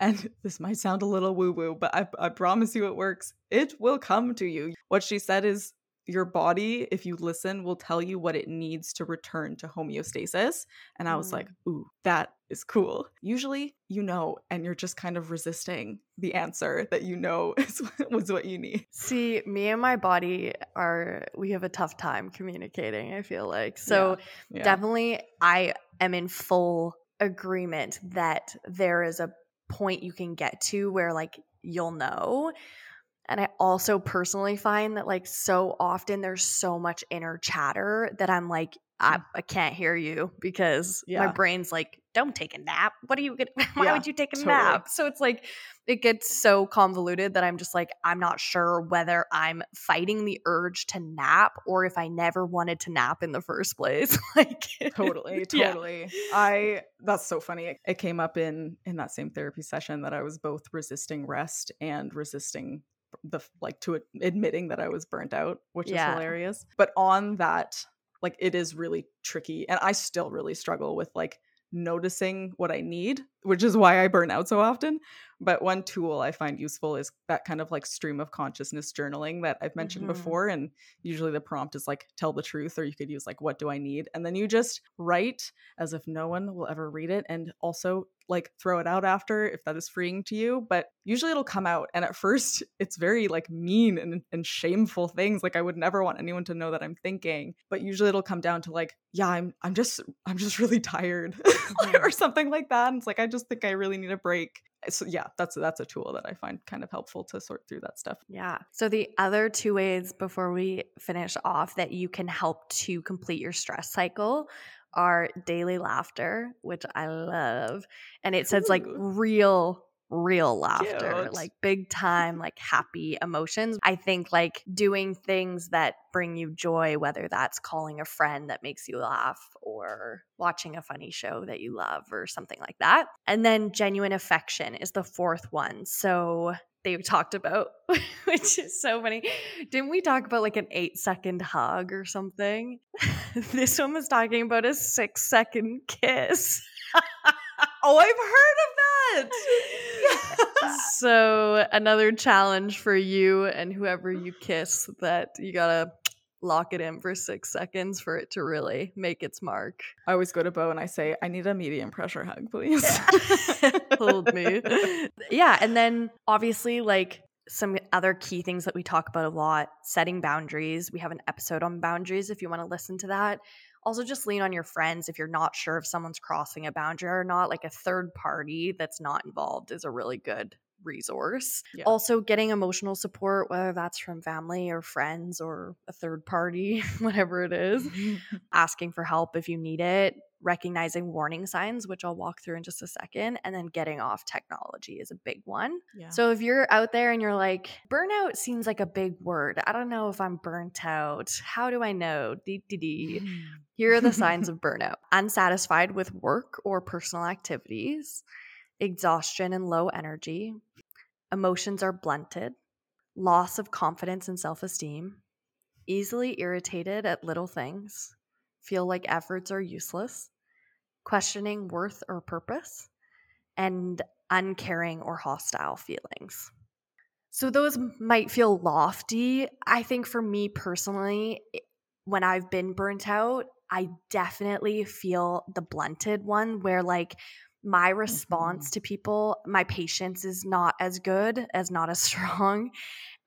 And this might sound a little woo woo, but I, I promise you it works. It will come to you. What she said is your body, if you listen, will tell you what it needs to return to homeostasis. And I was mm. like, ooh, that is cool. Usually you know, and you're just kind of resisting the answer that you know is, was what you need. See, me and my body are, we have a tough time communicating, I feel like. So yeah. Yeah. definitely, I am in full agreement that there is a point you can get to where like you'll know and I also personally find that like so often there's so much inner chatter that I'm like, I, mm. I can't hear you because yeah. my brain's like, don't take a nap. What are you gonna why yeah, would you take a totally. nap? So it's like it gets so convoluted that I'm just like, I'm not sure whether I'm fighting the urge to nap or if I never wanted to nap in the first place. like totally, totally. Yeah. I that's so funny. It came up in in that same therapy session that I was both resisting rest and resisting the like to admitting that I was burnt out, which is hilarious. But on that, like it is really tricky, and I still really struggle with like noticing what I need, which is why I burn out so often. But one tool I find useful is that kind of like stream of consciousness journaling that I've mentioned mm-hmm. before. And usually the prompt is like, tell the truth, or you could use like, what do I need? And then you just write as if no one will ever read it. And also like throw it out after if that is freeing to you but usually it'll come out and at first it's very like mean and, and shameful things like i would never want anyone to know that i'm thinking but usually it'll come down to like yeah i'm i'm just i'm just really tired mm-hmm. or something like that and it's like i just think i really need a break. So yeah that's that's a tool that i find kind of helpful to sort through that stuff. Yeah. So the other two ways before we finish off that you can help to complete your stress cycle are daily laughter, which I love. And it says like real real laughter, Cute. like big time, like happy emotions. I think like doing things that bring you joy, whether that's calling a friend that makes you laugh or watching a funny show that you love or something like that. And then genuine affection is the fourth one. So they talked about, which is so funny. Didn't we talk about like an eight second hug or something? this one was talking about a six second kiss. oh, I've heard of that. so another challenge for you and whoever you kiss that you gotta lock it in for six seconds for it to really make its mark. I always go to Bo and I say, I need a medium pressure hug, please. Hold me. Yeah, and then obviously like some other key things that we talk about a lot setting boundaries. We have an episode on boundaries if you want to listen to that. Also, just lean on your friends if you're not sure if someone's crossing a boundary or not. Like a third party that's not involved is a really good resource. Yeah. Also, getting emotional support, whether that's from family or friends or a third party, whatever it is, mm-hmm. asking for help if you need it, recognizing warning signs, which I'll walk through in just a second, and then getting off technology is a big one. yeah. So if you're out there and you're like, burnout seems like a big word. I don't know if I'm burnt out. How do I know? Dee. Mm. Here are the signs of burnout unsatisfied with work or personal activities, exhaustion and low energy, emotions are blunted, loss of confidence and self esteem, easily irritated at little things, feel like efforts are useless, questioning worth or purpose, and uncaring or hostile feelings. So, those might feel lofty. I think for me personally, when I've been burnt out, I definitely feel the blunted one where, like, my mm-hmm. response to people, my patience is not as good, as not as strong.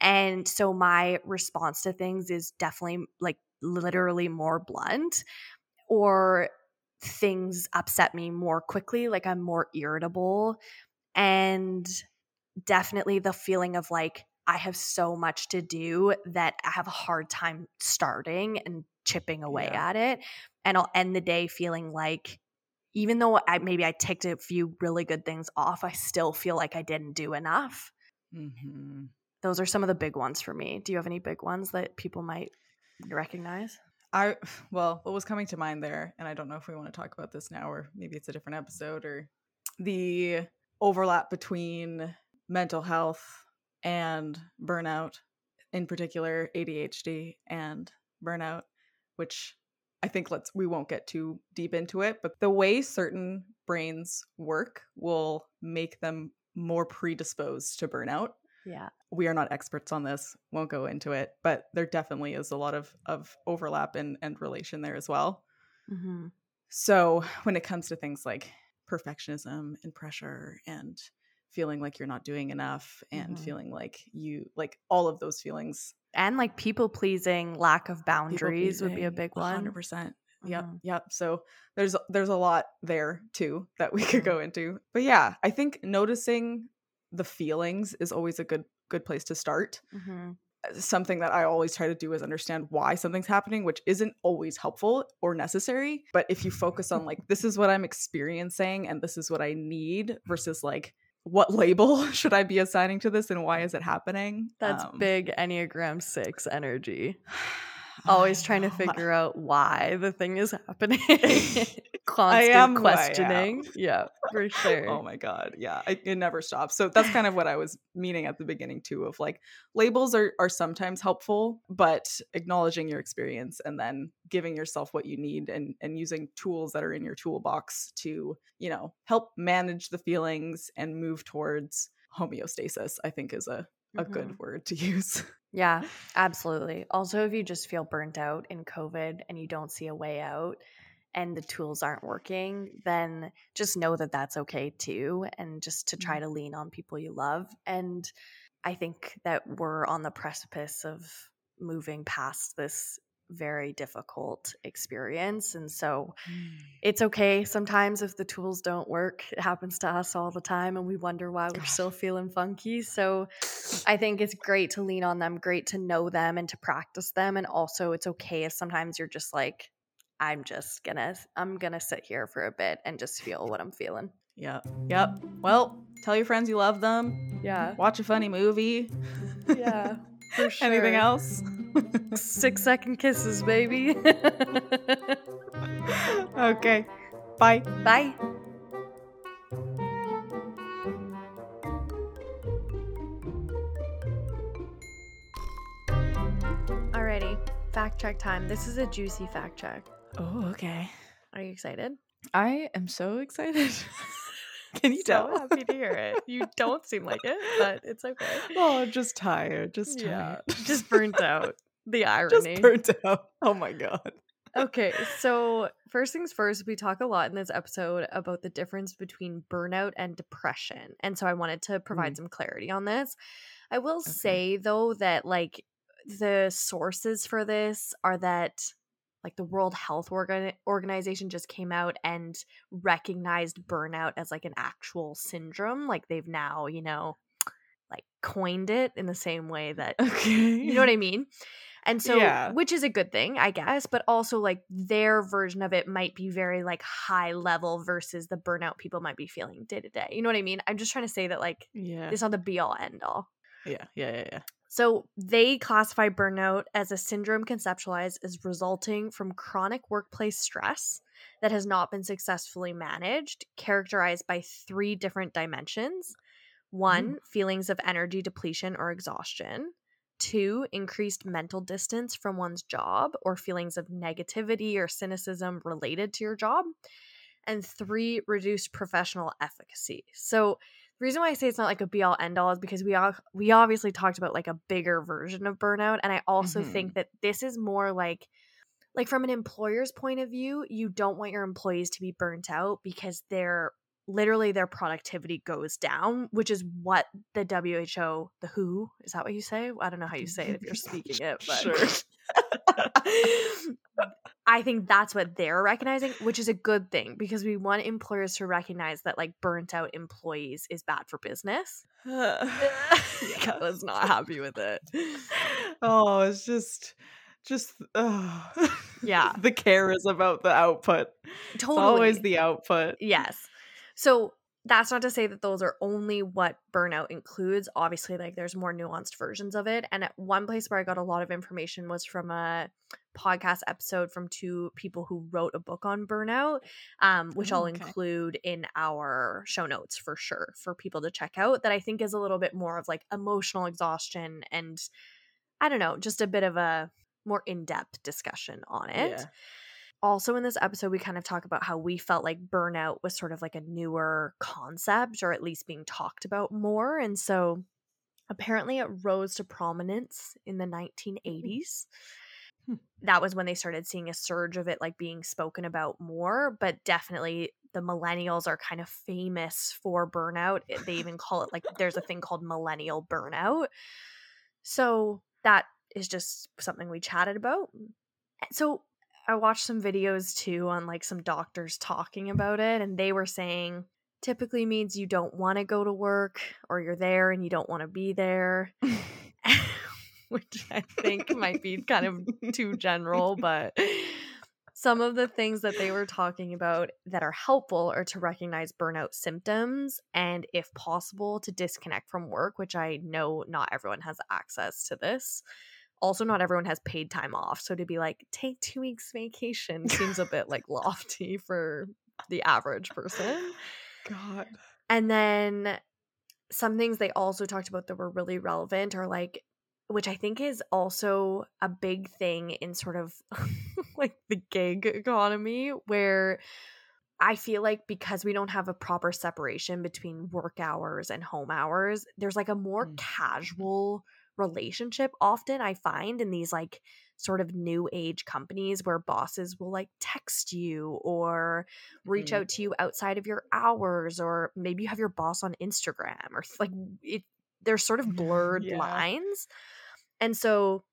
And so, my response to things is definitely like literally more blunt, or things upset me more quickly. Like, I'm more irritable. And definitely the feeling of like I have so much to do that I have a hard time starting and chipping away Yeah. at it. And I'll end the day feeling like even though I maybe I ticked a few really good things off, I still feel like I didn't do enough. Mhm. Those are some of the big ones for me. Do you have any big ones that people might recognize? I well, what was coming to mind there, and I don't know if we want to talk about this now or maybe it's a different episode or the overlap between mental health and burnout, in particular ADHD and burnout, which I think let's we won't get too deep into it, but the way certain brains work will make them more predisposed to burnout. Yeah. we are not experts on this won't go into it but there definitely is a lot of of overlap and and relation there as well. Hmm so when it comes to things like perfectionism and pressure and feeling like you're not doing enough and Mhm. feeling like you like all of those feelings And like people pleasing, lack of boundaries would be a big one. 100% yep Mhm. yep so there's there's a lot there too that we could Mhm. go into but yeah i think noticing the feelings is always a good good place to start hmm something that I always try to do is understand why something's happening, which isn't always helpful or necessary. But if you focus on like, this is what I'm experiencing and this is what I need versus like, what label should I be assigning to this and why is it happening? That's Um, big Enneagram 6 energy. Always trying to figure out why the thing is happening. Constant I am. questioning. Yeah, for oh sure. Oh my god, yeah, I, it never stops. So that's kind of what I was meaning at the beginning too. Of like, labels are are sometimes helpful, but acknowledging your experience and then giving yourself what you need and and using tools that are in your toolbox to you know help manage the feelings and move towards homeostasis. I think is a a Mhm. good word to use. Yeah, absolutely. Also, if you just feel burnt out in COVID and you don't see a way out and the tools aren't working, then just know that that's okay too. And just to try to lean on people you love. And I think that we're on the precipice of moving past this very difficult experience. And so mm. it's okay sometimes if the tools don't work. It happens to us all the time and we wonder why we're still feeling funky. So I think it's great to lean on them, great to know them and to practice them. And also it's okay if sometimes you're just like, I'm just gonna I'm gonna sit here for a bit and just feel what I'm feeling. Yep. Yep. Well, tell your friends you love them. Yeah. Watch a funny movie. Yeah. For sure. Anything else? Six second kisses, baby. okay. Bye. Bye. Alrighty, fact check time. This is a juicy fact check. Oh, okay. Are you excited? I am so excited. Can you tell? so tell? happy to hear it. You don't seem like it, but it's okay. Oh, just tired. Just Yeah, tired. just burnt out. The just irony. burnt out. Oh my god. okay, so first things first, we talk a lot in this episode about the difference between burnout and depression. And so I wanted to provide Mm. some clarity on this. I will Okay. say though that like the sources for this are that like the World Health Organ- Organization just came out and recognized burnout as like an actual syndrome. Like they've now, you know, like coined it in the same way that Okay. you know what I mean? And so, Yeah. which is a good thing, I guess, but also like their version of it might be very like high level versus the burnout people might be feeling day to day. You know what I mean? I'm just trying to say that like Yeah. it's not the be all end all. Yeah. Yeah. Yeah. Yeah. So they classify burnout as a syndrome conceptualized as resulting from chronic workplace stress that has not been successfully managed, characterized by three different dimensions. One, mm. feelings of energy depletion or exhaustion. Two, increased mental distance from one's job or feelings of negativity or cynicism related to your job. And three, reduced professional efficacy. So reason why I say it's not like a be all end all is because we all we obviously talked about like a bigger version of burnout. And I also Mhm. think that this is more like like from an employer's point of view, you don't want your employees to be burnt out because they're literally their productivity goes down, which is what the WHO, the WHO, is that what you say? I don't know how you say it if you're speaking it, but Sure. I think that's what they're recognizing, which is a good thing because we want employers to recognize that like burnt out employees is bad for business. Yeah. I was not happy with it. Oh, it's just, just, oh. Yeah. the care is about the output. It's Totally. always the output. Yes. So that's not to say that those are only what burnout includes. Obviously, like there's more nuanced versions of it. And at one place where I got a lot of information was from a podcast episode from two people who wrote a book on burnout, um, which Oh, I'll include in our show notes for sure for people to check out. That I think is a little bit more of like emotional exhaustion and I don't know, just a bit of a more in depth discussion on it Yeah. Also in this episode we kind of talk about how we felt like burnout was sort of like a newer concept or at least being talked about more and so apparently it rose to prominence in the 1980s Hmm. that was when they started seeing a surge of it like being spoken about more but definitely the millennials are kind of famous for burnout. They even call it like there's a thing called millennial burnout. So that is just something we chatted about. So I watched some videos too on like some doctors talking about it, and they were saying typically means you don't want to go to work or you're there and you don't want to be there, which I think might be kind of too general, but some of the things that they were talking about that are helpful are to recognize burnout symptoms and, if possible, to disconnect from work, which I know not everyone has access to this also not everyone has paid time off so to be like take two weeks vacation seems a bit like lofty for the average person God. and then some things they also talked about that were really relevant are like which i think is also a big thing in sort of like the gig economy where I feel like because we don't have a proper separation between work hours and home hours, there's like a more Mm. casual relationship often I find in these like sort of new age companies where bosses will like text you or reach Mhm. out to you outside of your hours or maybe you have your boss on Instagram or like it there's sort of blurred Yeah. lines. And so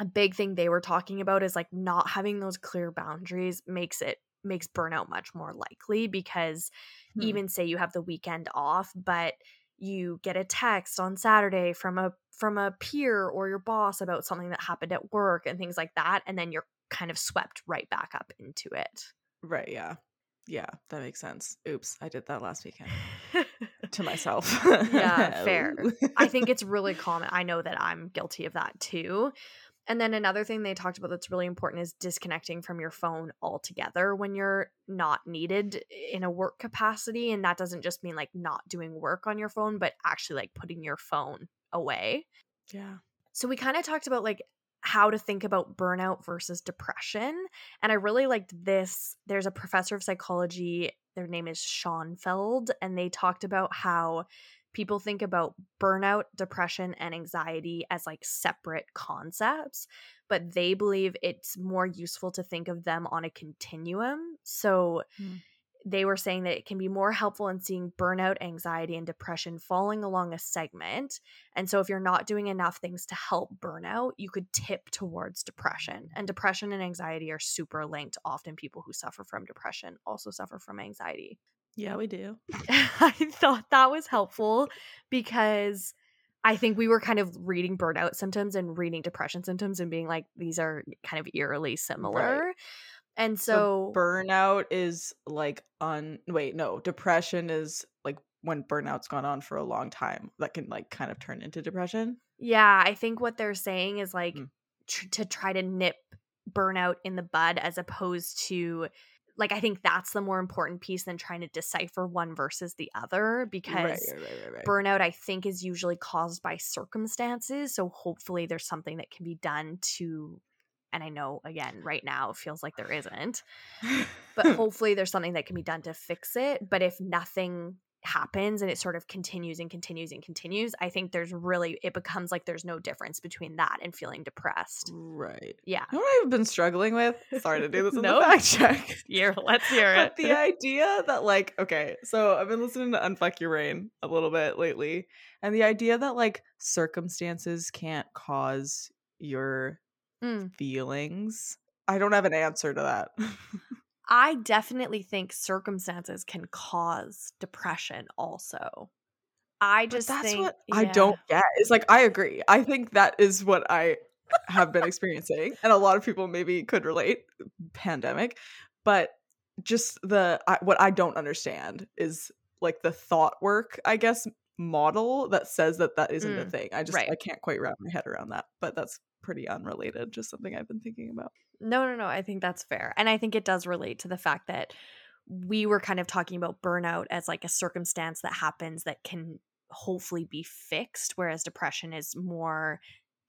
a big thing they were talking about is like not having those clear boundaries makes it makes burnout much more likely because Hmm. even say you have the weekend off but you get a text on Saturday from a from a peer or your boss about something that happened at work and things like that and then you're kind of swept right back up into it. Right. Yeah. Yeah, that makes sense. Oops, I did that last weekend to myself. Yeah, fair. I think it's really common. I know that I'm guilty of that too. And then another thing they talked about that's really important is disconnecting from your phone altogether when you're not needed in a work capacity. And that doesn't just mean like not doing work on your phone, but actually like putting your phone away. yeah. So we kind of talked about like how to think about burnout versus depression. And I really liked this. There's a professor of psychology, their name is Schonfeld, and they talked about how people think about burnout, depression, and anxiety as like separate concepts, but they believe it's more useful to think of them on a continuum. So Hmm. they were saying that it can be more helpful in seeing burnout, anxiety, and depression falling along a segment. And so if you're not doing enough things to help burnout, you could tip towards depression. And depression and anxiety are super linked. Often people who suffer from depression also suffer from anxiety. Yeah, we do. I thought that was helpful because I think we were kind of reading burnout symptoms and reading depression symptoms and being like, these are kind of eerily similar. And so, So burnout is like un wait, no, depression is like when burnout's gone on for a long time. That can like kind of turn into depression. yeah, I think what they're saying is like Mm. tr- to try to nip burnout in the bud as opposed to like I think that's the more important piece than trying to decipher one versus the other because right, right, right, burnout i think is usually caused by circumstances so hopefully there's something that can be done to and i know again right now it feels like there isn't but hopefully there's something that can be done to fix it but if nothing happens and it sort of continues and continues and continues i think there's really it becomes like there's no difference between that and feeling depressed right. yeah You know what I've been struggling with? Sorry to do this in No. the fact check. here let's hear But the idea that like okay so i've been listening to unfuck your brain a little bit lately and the idea that like circumstances can't cause your Mm. feelings i don't have an answer to that i definitely think circumstances can cause depression also i But just that's think what i don't get it's like i agree i think that is what i have been experiencing and a lot of people maybe could relate pandemic but just the I, what i don't understand is like the thought work i guess model that says that that isn't a Mm, thing i just right. i can't quite wrap my head around that but that's pretty unrelated just something i've been thinking about No, no, no. I think that's fair. And I think it does relate to the fact that we were kind of talking about burnout as like a circumstance that happens that can hopefully be fixed, whereas depression is more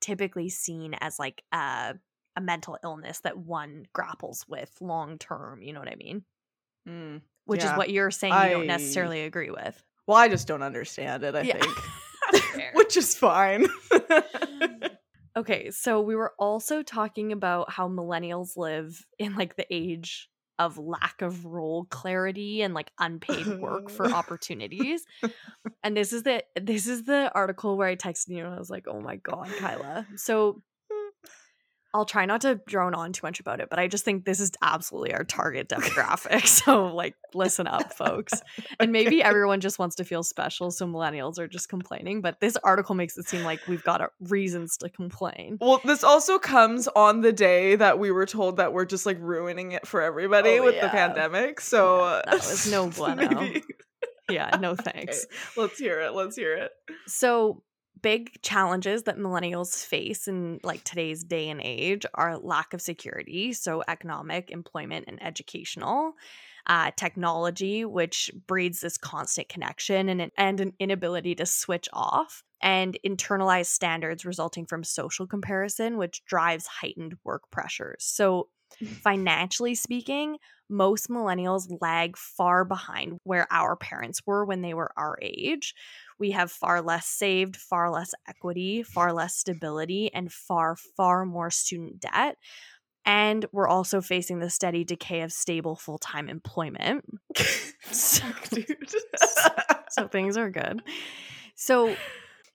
typically seen as like a, a mental illness that one grapples with long term. You know what I mean? Mm. Which is what you're saying you don't necessarily agree with. well i just don't understand it i Yeah. think which is fine Okay, so we were also talking about how millennials live in like the age of lack of role clarity and like unpaid work for opportunities. And this is the this is the article where I texted you and I was like, "Oh my god, Kyla." So I'll try not to drone on too much about it, but I just think this is absolutely our target demographic. so like listen up, folks. And maybe everyone just wants to feel special, so millennials are just complaining, but this article makes it seem like we've got reasons to complain. Well, this also comes on the day that we were told that we're just like ruining it for everybody Oh, with the pandemic. So Yeah, that was no bueno. Yeah, no thanks. Let's hear it. Let's hear it. So, big challenges that millennials face in like today's day and age are lack of security, so economic, employment, and educational. Uh, technology, which breeds this constant connection and an, and an inability to switch off, and internalized standards resulting from social comparison, which drives heightened work pressures. So, financially speaking, most millennials lag far behind where our parents were when they were our age. We have far less saved, far less equity, far less stability, and far, far more student debt. And we're also facing the steady decay of stable full time employment. So- Dude. so things are good. So,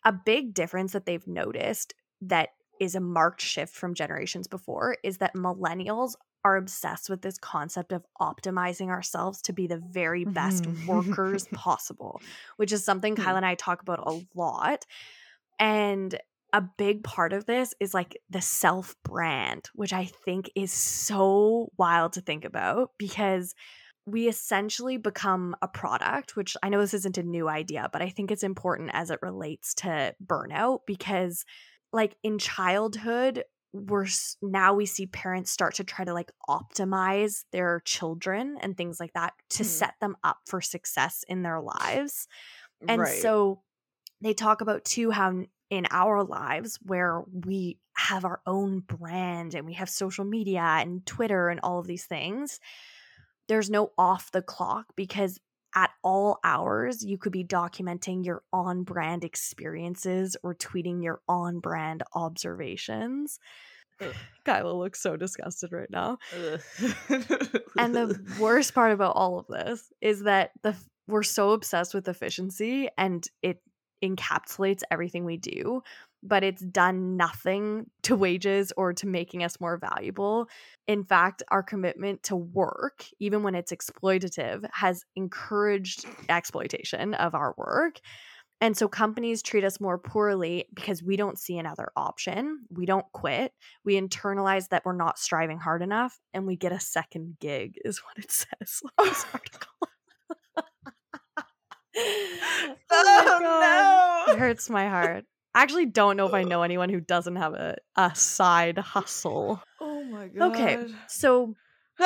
a big difference that they've noticed that is a marked shift from generations before is that millennials are obsessed with this concept of optimizing ourselves to be the very best mm-hmm. workers possible, which is something. Kyla mm. and I talk about a lot. And a big part of this is like the self brand, which I think is so wild to think about because we essentially become a product, which I know this isn't a new idea, but I think it's important as it relates to burnout because, like, in childhood, we're now we see parents start to try to like optimize their children and things like that to mm-hmm. set them up for success in their lives. And right. so they talk about too how in our lives where we have our own brand and we have social media and Twitter and all of these things, there's no off the clock because at all hours you could be documenting your on brand experiences or tweeting your on brand observations. Kyla looks so disgusted right now. and the worst part about all of this is that the we're so obsessed with efficiency and it encapsulates everything we do, but it's done nothing to wages or to making us more valuable. In fact, our commitment to work, even when it's exploitative, has encouraged exploitation of our work. And so companies treat us more poorly because we don't see another option. We don't quit. We internalize that we're not striving hard enough and we get a second gig, is what it says on this article. oh, oh no. It hurts my heart. I actually don't know if I know anyone who doesn't have a, a side hustle. Oh my god. Okay. So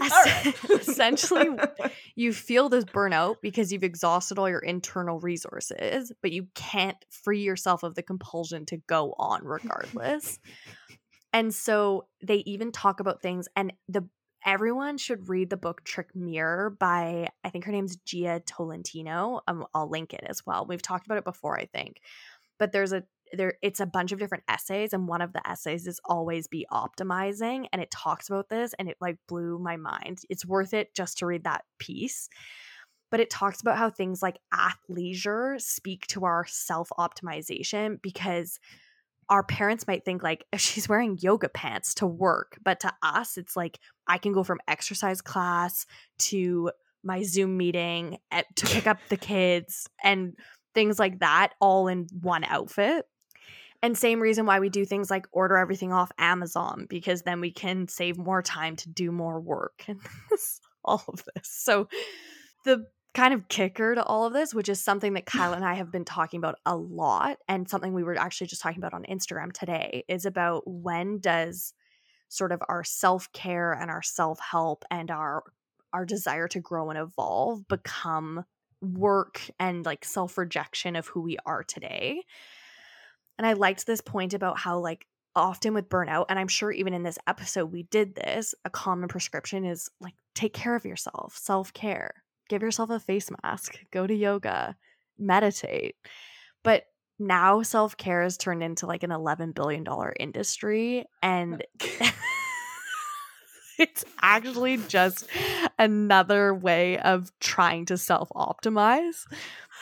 essentially you feel this burnout because you've exhausted all your internal resources, but you can't free yourself of the compulsion to go on regardless. and so they even talk about things and the everyone should read the book Trick Mirror by I think her name's Jia Tolentino. Um, I'll link it as well. We've talked about it before, I think. But there's a there it's a bunch of different essays and one of the essays is always be optimizing and it talks about this and it like blew my mind. It's worth it just to read that piece. But it talks about how things like athleisure speak to our self-optimization because our parents might think like she's wearing yoga pants to work but to us it's like i can go from exercise class to my zoom meeting at, to pick up the kids and things like that all in one outfit. And same reason why we do things like order everything off amazon because then we can save more time to do more work and all of this. So the kind of kicker to all of this, which is something that Kyla and I have been talking about a lot, and something we were actually just talking about on Instagram today, is about when does sort of our self care and our self help and our our desire to grow and evolve become work and like self rejection of who we are today. And I liked this point about how like often with burnout and i'm sure even in this episode we did this a common prescription is like take care of yourself self-care give yourself a face mask, go to yoga, meditate. But now self care has turned into like an $11 billion industry. And it's actually just another way of trying to self optimize.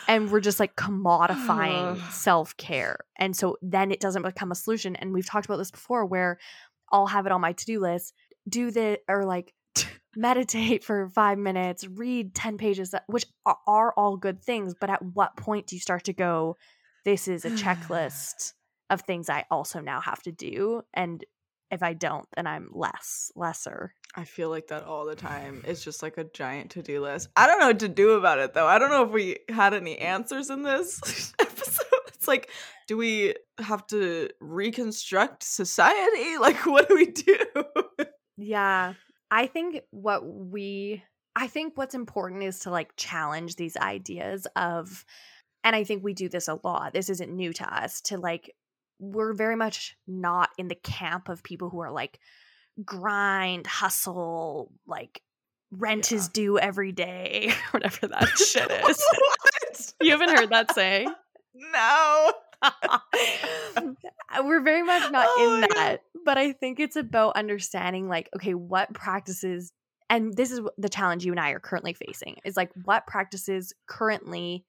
And we're just like commodifying self care. And so then it doesn't become a solution. And we've talked about this before where I'll have it on my to do list do the or like meditate for five minutes, read 10 pages, which are, all good things. But at what point do you start to go, this is a checklist of things I also now have to do? And if I don't, then I'm less, lesser. I feel like that all the time. It's just like a giant to do list. I don't know what to do about it though. I don't know if we had any answers in this episode. It's like, do we have to reconstruct society? Like, what do we do? Yeah. I think what we I think what's important is to like challenge these ideas of and I think we do this a lot. This isn't new to us to like we're very much not in the camp of people who are like grind, hustle, like rent yeah. is due every day, whatever that shit is. you haven't heard that saying? No. Uh, we're very much not oh in that, God. but I think it's about understanding like okay, what practices and this is the challenge you and I are currently facing is like what practices currently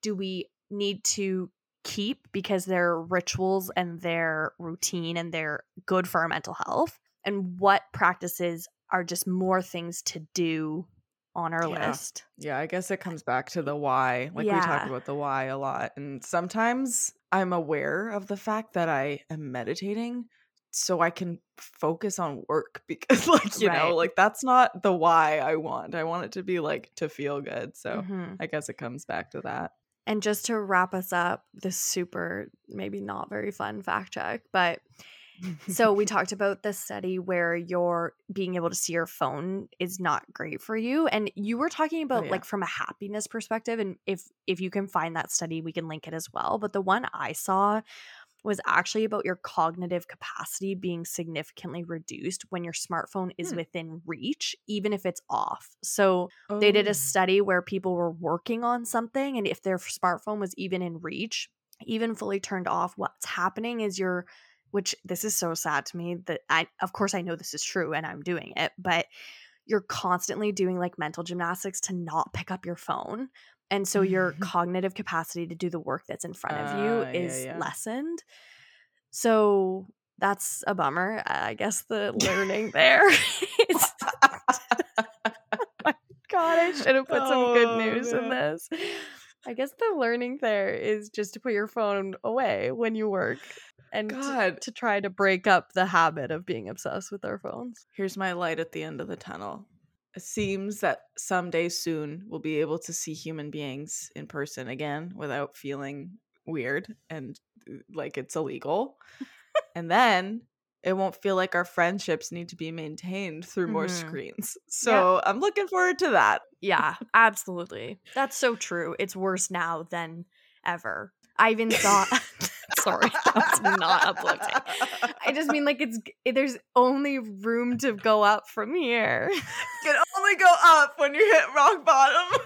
do we need to keep because they're rituals and they're routine and they're good for our mental health and what practices are just more things to do on our yeah. list. Yeah, I guess it comes back to the why. Like yeah. we talk about the why a lot. And sometimes I'm aware of the fact that I am meditating so I can focus on work because like you Right. know like that's not the why I want. I want it to be like to feel good. So Mhm. I guess it comes back to that. And just to wrap us up, this super, maybe not very fun fact check, but so we talked about the study where you're being able to see your phone is not great for you and you were talking oh, about yeah. like from a happiness perspective and if if you can find that study we can link it as well but the one i saw was actually about your cognitive capacity being significantly reduced when your smartphone is Hmm. within reach even if it's off so they did Oh. a study where people were working on something and if their smartphone was even in reach even fully turned off what's happening is your which this is so sad to me that i of course i know this is true and i'm doing it but you're constantly doing like mental gymnastics to not pick up your phone and so your mm-hmm. cognitive capacity to do the work that's in front of you ah, yeah, is yeah. lessened so that's a bummer i guess the learning there is God, I should have put some good Oh, news in this. I guess the learning there is just to put your phone away when you work and to, to try to break up the habit of being obsessed with our phones. Here's my light at the end of the tunnel. It seems that someday soon we'll be able to see human beings in person again without feeling weird and uh, like it's illegal. and then it won't feel like our friendships need to be maintained through more Mhm. screens. So I'm looking forward to that. Yeah, absolutely. That's so true. It's worse now than ever. I even thought sorry, that's not uplifting. I just mean like it's there's only room to go up from here. You can only go up when you hit rock bottom.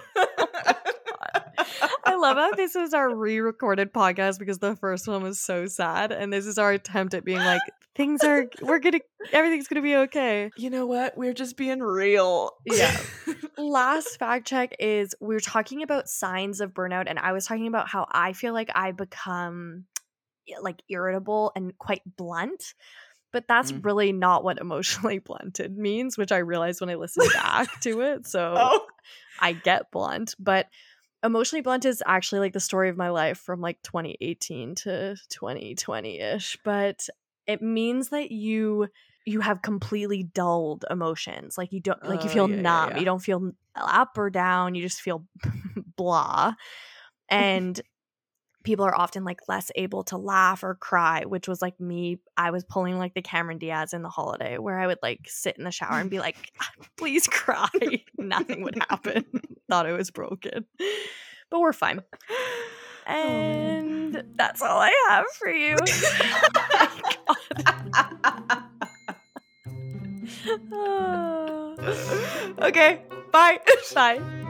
I love how this is our re-recorded podcast because the first one was so sad, and this is our attempt at being like things are we're gonna everything's gonna be okay. you know what? We're just being real. Yeah. Last fact check is we're talking about signs of burnout, and I was talking about how I feel like I become like irritable and quite blunt. But that's Mm. really not what emotionally blunted means, which I realized when I listened back to it. So oh. I get blunt, but emotionally blunt is actually like the story of my life from like 2018 to 2020 ish. But it means that you you have completely dulled emotions. Like you don't like you Oh, feel yeah, yeah, numb. yeah. You don't feel up or down. You just feel blah. And people are often like less able to laugh or cry, which was like me. I was pulling like the Cameron Diaz in the holiday where I would like sit in the shower and be like, ah, please cry. Nothing would happen. Thought it was broken. But we're fine. Oh. And that's all I have for you. Oh okay. Bye. Bye.